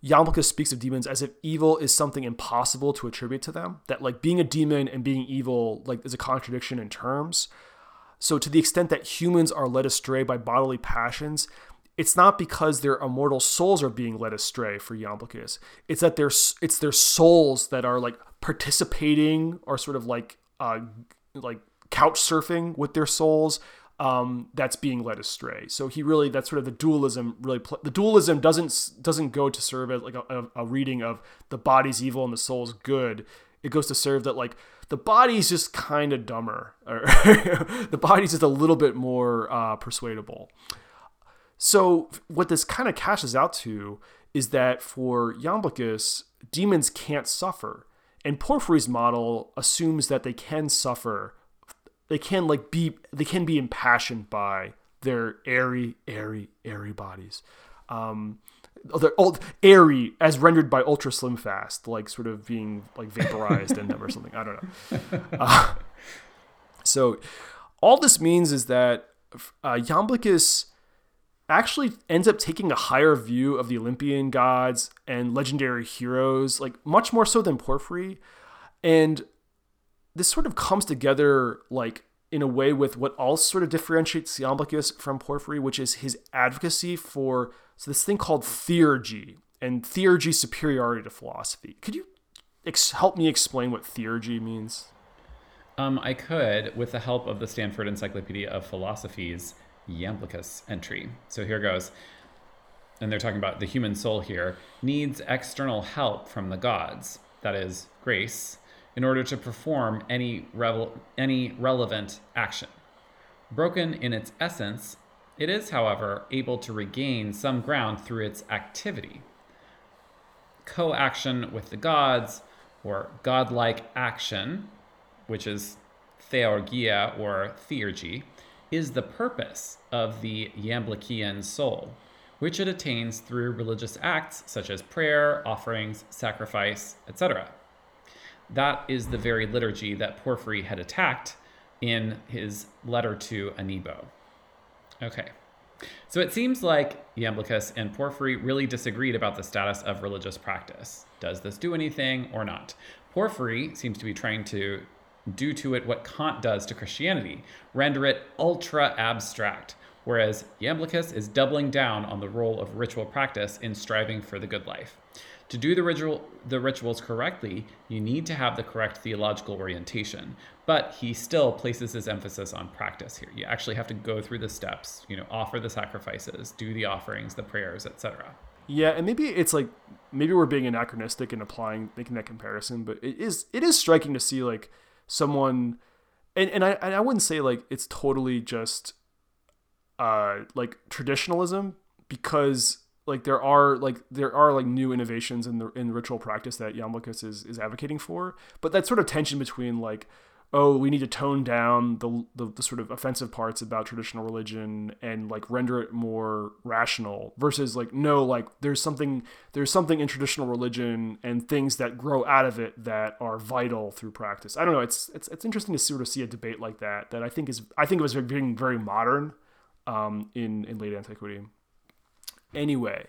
Iamblichus speaks of demons as if evil is something impossible to attribute to them. That like being a demon and being evil like is a contradiction in terms. So to the extent that humans are led astray by bodily passions, it's not because their immortal souls are being led astray for Iamblichus. It's that their it's their souls that are like participating or sort of like uh like couch surfing with their souls um, that's being led astray. So he really that's sort of the dualism really pl- the dualism doesn't doesn't go to serve as like a, a, reading of the body's evil and the soul's good. It goes to serve that like the body's just kind of dumber, or the body's just a little bit more uh, persuadable. So what this kind of cashes out to is that for Iamblichus, demons can't suffer. And Porphyry's model assumes that they can suffer they can like be they can be impassioned by their airy, airy, airy bodies. Um, they're old, airy as rendered by ultra slim fast, like sort of being like vaporized in them or something. I don't know. Uh, so all this means is that uh, actually ends up taking a higher view of the Olympian gods and legendary heroes, like much more so than Porphyry. And this sort of comes together like in a way with what also sort of differentiates Iamblichus from Porphyry, which is his advocacy for so this thing called theurgy and theurgy superiority to philosophy. Could you ex- help me explain what theurgy means? Um, I could, with the help of the Stanford Encyclopedia of Philosophy's Iamblichus entry. So here goes. And they're talking about the human soul here needs external help from the gods, that is, grace, in order to perform any, revel- any relevant action. Broken in its essence, it is, however, able to regain some ground through its activity. Co action with the gods, or godlike action, which is theurgia or theurgy, is the purpose of the Iamblichian soul, which it attains through religious acts such as prayer, offerings, sacrifice, etc. That is the very liturgy that Porphyry had attacked in his letter to Anebo. Okay. So it seems like Iamblichus and Porphyry really disagreed about the status of religious practice. Does this do anything or not? Porphyry seems to be trying to do to it what Kant does to Christianity, render it ultra abstract, whereas Iamblichus is doubling down on the role of ritual practice in striving for the good life. To do the ritual the rituals correctly, you need to have the correct theological orientation. But he still places his emphasis on practice here. You actually have to go through the steps, you know, offer the sacrifices, do the offerings, the prayers, etc. Yeah, and maybe it's like maybe we're being anachronistic in applying making that comparison, but it is it is striking to see like someone and, and I and I wouldn't say like it's totally just uh like traditionalism because like there are like there are like new innovations in the in ritual practice that Iamblichus is is advocating for, but that sort of tension between like oh we need to tone down the, the, the sort of offensive parts about traditional religion and like render it more rational versus like no like there's something there's something in traditional religion and things that grow out of it that are vital through practice. I don't know it's it's, it's interesting to sort of see a debate like that that i think is i think it was being very modern um, in in late antiquity anyway.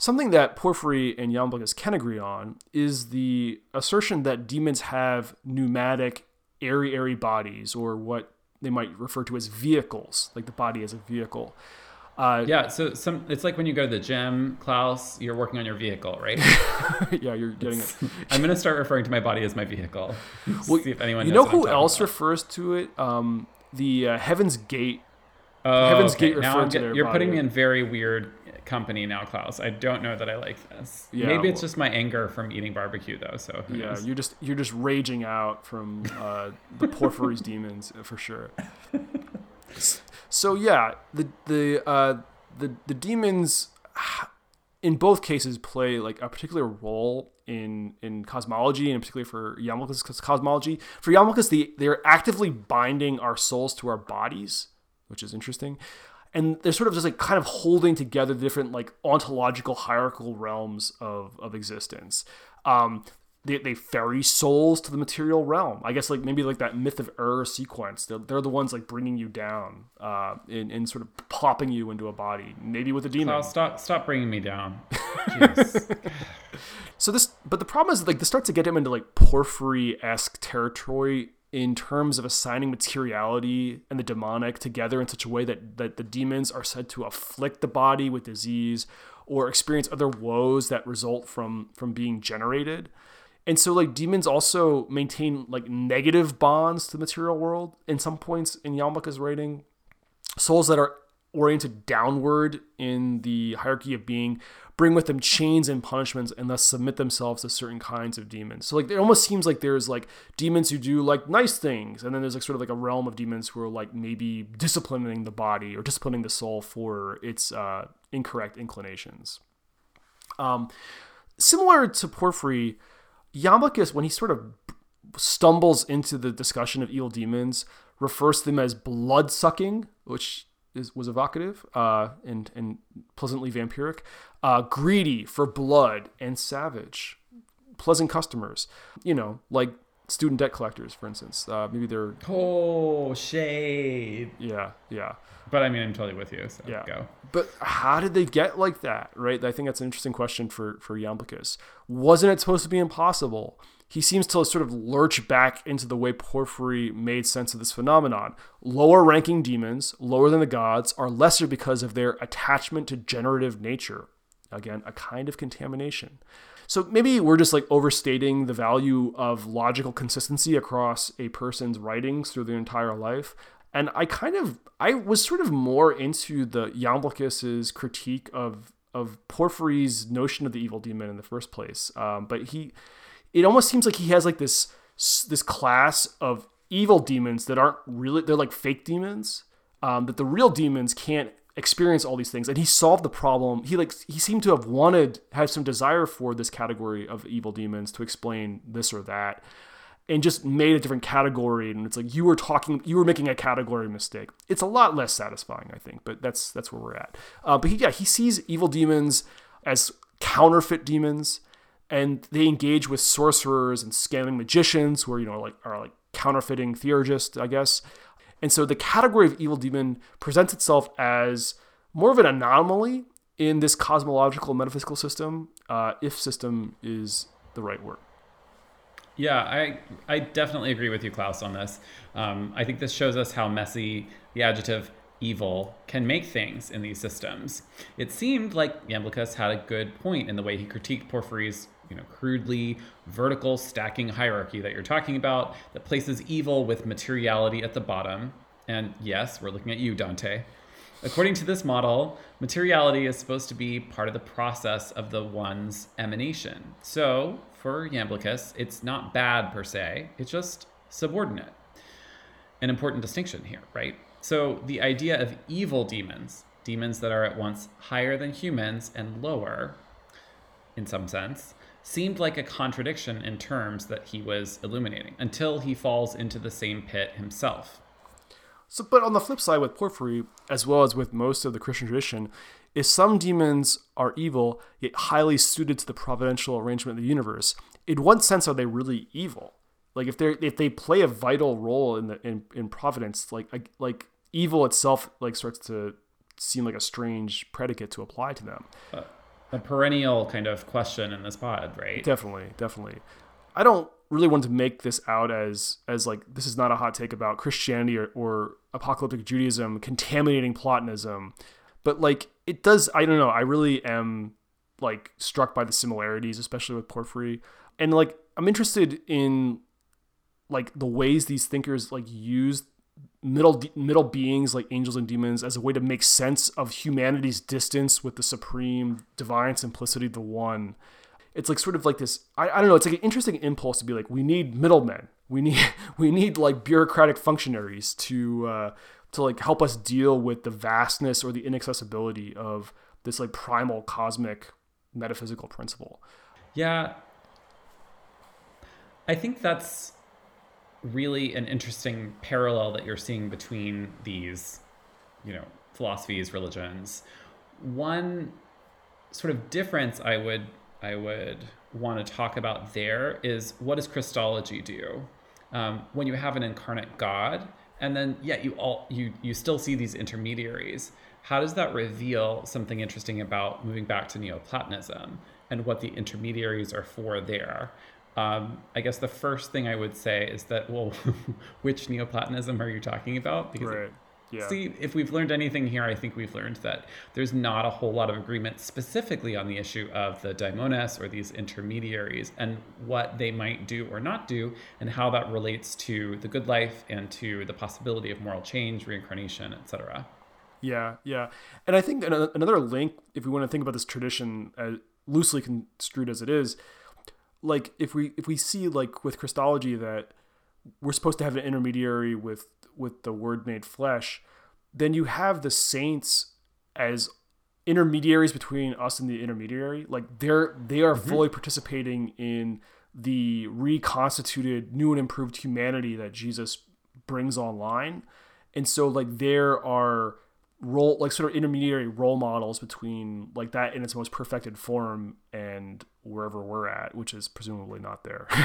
Something that Porphyry and Iamblichus can agree on is the assertion that demons have pneumatic, airy, airy bodies, or what they might refer to as vehicles, like the body as a vehicle. Uh, yeah, so some it's like when you go to the gym, Klaus, you're working on your vehicle, right? yeah, you're getting it. I'm gonna start referring to my body as my vehicle. well, see if anyone. You know who else about. refers to it? Um, the uh, Heaven's Gate. Oh, Heaven's okay. Gate now get, You're body. putting me in very weird company now, Klaus. I don't know that I like this. Yeah, Maybe it's just my anger from eating barbecue, though. So yeah, knows? you're just you're just raging out from uh, the Porphyry's demons for sure. So yeah, the the uh, the the demons in both cases play like a particular role in in cosmology and particularly for Iamblichus cosmology. For Iamblichus, the they're actively binding our souls to our bodies, which is interesting. And they're sort of just like kind of holding together the different like ontological hierarchical realms of of existence. Um, they, they ferry souls to the material realm. I guess like maybe like that myth of error sequence. They're, they're the ones like bringing you down uh, and, and sort of popping you into a body, maybe with a demon. Stop stop bringing me down. So this, but the problem is like this starts to get him into like Porphyry esque territory in terms of assigning materiality and the demonic together in such a way that that the demons are said to afflict the body with disease or experience other woes that result from from being generated. And so like demons also maintain like negative bonds to the material world in some points in Iamblichus's writing. Souls that are oriented downward in the hierarchy of being bring with them chains and punishments and thus submit themselves to certain kinds of demons. So like it almost seems like there's like demons who do like nice things and then there's like sort of like a realm of demons who are like maybe disciplining the body or disciplining the soul for its uh, incorrect inclinations. Um, similar to Porphyry, Iamblichus, when he sort of stumbles into the discussion of evil demons, refers to them as blood sucking, which is, was evocative uh, and, and pleasantly vampiric, uh, greedy for blood, and savage. Pleasant customers, you know, like student debt collectors, for instance. Uh, maybe they're, oh, shade. yeah, yeah. But I mean, I'm totally with you. So Yeah. go. But how did they get like that, right? I think that's an interesting question for for Iamblichus. Wasn't it supposed to be impossible? He seems to sort of lurch back into the way Porphyry made sense of this phenomenon. Lower ranking demons, lower than the gods, are lesser because of their attachment to generative nature. Again, a kind of contamination. So maybe we're just like overstating the value of logical consistency across a person's writings through their entire life. And I kind of I was sort of more into the Iamblichus's critique of of Porphyry's notion of the evil demon in the first place. Um, but he, it almost seems like he has like this this class of evil demons that aren't really they're like fake demons. Um, that the real demons can't experience all these things and he solved the problem. He like he seemed to have wanted have some desire for this category of evil demons to explain this or that and just made a different category and it's like you were talking you were making a category mistake. It's a lot less satisfying i think but that's that's where we're at. Uh, but he, yeah he sees evil demons as counterfeit demons and they engage with sorcerers and scamming magicians who are you know like are like counterfeiting theurgists i guess and so the category of evil demon presents itself as more of an anomaly in this cosmological metaphysical system uh, if system is the right word Yeah, I I definitely agree with you, Klaus, on this. Um, I think this shows us how messy the adjective evil can make things in these systems. It seemed like Iamblichus had a good point in the way he critiqued Porphyry's, you know, crudely vertical stacking hierarchy that you're talking about that places evil with materiality at the bottom. And yes, we're looking at you, Dante. According to this model, materiality is supposed to be part of the process of the one's emanation. So, for Iamblichus, it's not bad per se, it's just subordinate. An important distinction here, right? So, the idea of evil demons, demons that are at once higher than humans and lower, in some sense, seemed like a contradiction in terms that he was illuminating until he falls into the same pit himself. So, but on the flip side, with Porphyry, as well as with most of the Christian tradition, is some demons are evil yet highly suited to the providential arrangement of the universe. In what sense are they really evil? Like if they if they play a vital role in the in, in providence, like like evil itself like starts to seem like a strange predicate to apply to them. Uh, A perennial kind of question in this pod, right? Definitely, definitely. I don't really want to make this out as as like this is not a hot take about Christianity or, or apocalyptic Judaism contaminating Platonism, but like it does. I don't know. I really am like struck by the similarities, especially with Porphyry, and like I'm interested in like the ways these thinkers like use middle middle beings like angels and demons as a way to make sense of humanity's distance with the supreme divine simplicity the one. It's like sort of like this I, I don't know it's like an interesting impulse to be like we need middlemen. We need we need like bureaucratic functionaries to uh to like help us deal with the vastness or the inaccessibility of this like primal cosmic metaphysical principle. Yeah. I think that's really an interesting parallel that you're seeing between these, you know, philosophies, religions. One sort of difference I would I would want to talk about there is what does Christology do? Um, when you have an incarnate God, and then yet you all you you still see these intermediaries. How does that reveal something interesting about moving back to Neoplatonism and what the intermediaries are for there? Um, I guess the first thing I would say is that, well, which Neoplatonism are you talking about? Because right. Yeah. See, if we've learned anything here, I think we've learned that there's not a whole lot of agreement specifically on the issue of the daimones or these intermediaries and what they might do or not do, and how that relates to the good life and to the possibility of moral change, reincarnation, etc. Yeah, yeah, and I think another link, if we want to think about this tradition as loosely construed as it is, like if we if we see like with Christology that we're supposed to have an intermediary with with the word made flesh, then you have the saints as intermediaries between us and the intermediary. Like they're they are mm-hmm. fully participating in the reconstituted, new and improved humanity that Jesus brings online. And so like there are role like sort of intermediary role models between like that in its most perfected form and wherever we're at, which is presumably not there.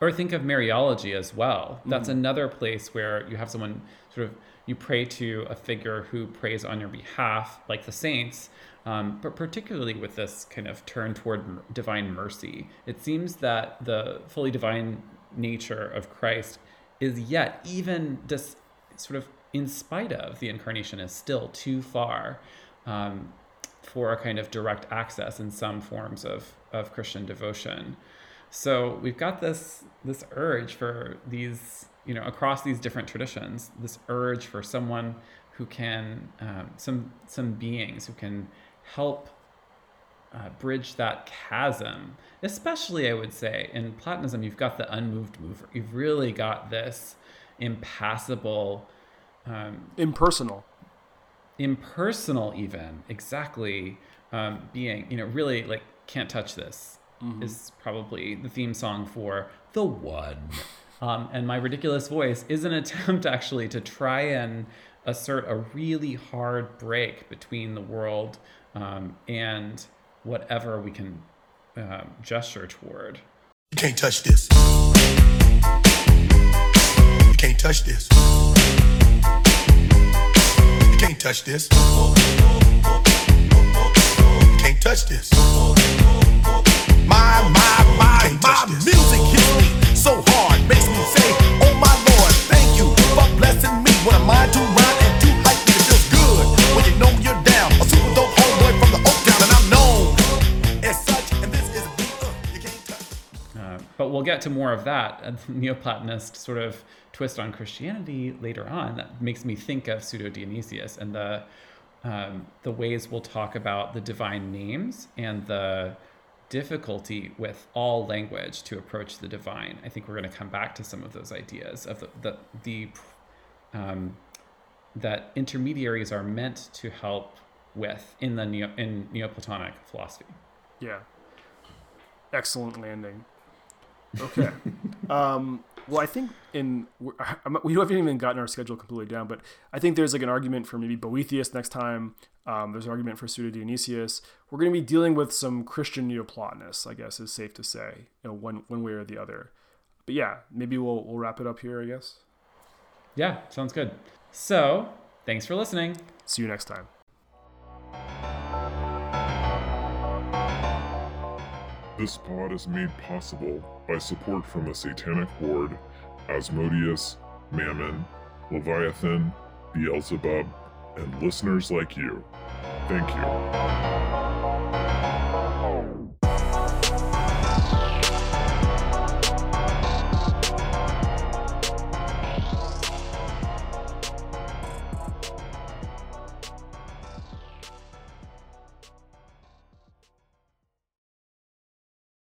Or think of Mariology as well. That's mm another place where you have someone sort of you pray to a figure who prays on your behalf, like the saints. Um, but particularly with this kind of turn toward divine mercy, it seems that the fully divine nature of Christ is yet even just sort of in spite of the incarnation is still too far um, for a kind of direct access in some forms of, of Christian devotion. So we've got this this urge for these, you know, across these different traditions, this urge for someone who can, um, some some beings who can help uh, bridge that chasm. Especially, I would say, in Platonism, you've got the unmoved mover. You've really got this impassible, um, impersonal, impersonal, even exactly um, being. You know, really like can't touch this mm-hmm. is probably the theme song for The One. Um, and my ridiculous voice is an attempt actually to try and assert a really hard break between the world um, and whatever we can uh, gesture toward. You can't touch this. You can't touch this. You can't touch this. You can't touch this. My, my, my, my music hits me so hard, makes me say, Oh my Lord, thank you for blessing me. When I'm mind to rhyme and to hype me, it feels good when you know you're down. A super dope homeboy from the Oak Town, and I'm known as such. And this is a beat uh, you can't touch. Uh, but we'll get to more of that, a Neoplatonist sort of twist on Christianity later on that makes me think of Pseudo Dionysius and the um, the ways we'll talk about the divine names and the difficulty with all language to approach the divine. I think we're going to come back to some of those ideas of the the, the um, that intermediaries are meant to help with in the Neo, in Neoplatonic philosophy. Yeah. Excellent landing. Okay. um, well, I think in we haven't even gotten our schedule completely down, but I think there's like an argument for maybe Boethius next time. Um, there's an argument for Pseudo Dionysius. We're going to be dealing with some Christian Neoplatonists, I guess is safe to say, you know, one one way or the other. But yeah, maybe we'll we'll wrap it up here, I guess. Yeah, sounds good. So, thanks for listening. See you next time. This pod is made possible by support from the Satanic Ward, Asmodeus, Mammon, Leviathan, Beelzebub, and listeners like you. Thank you.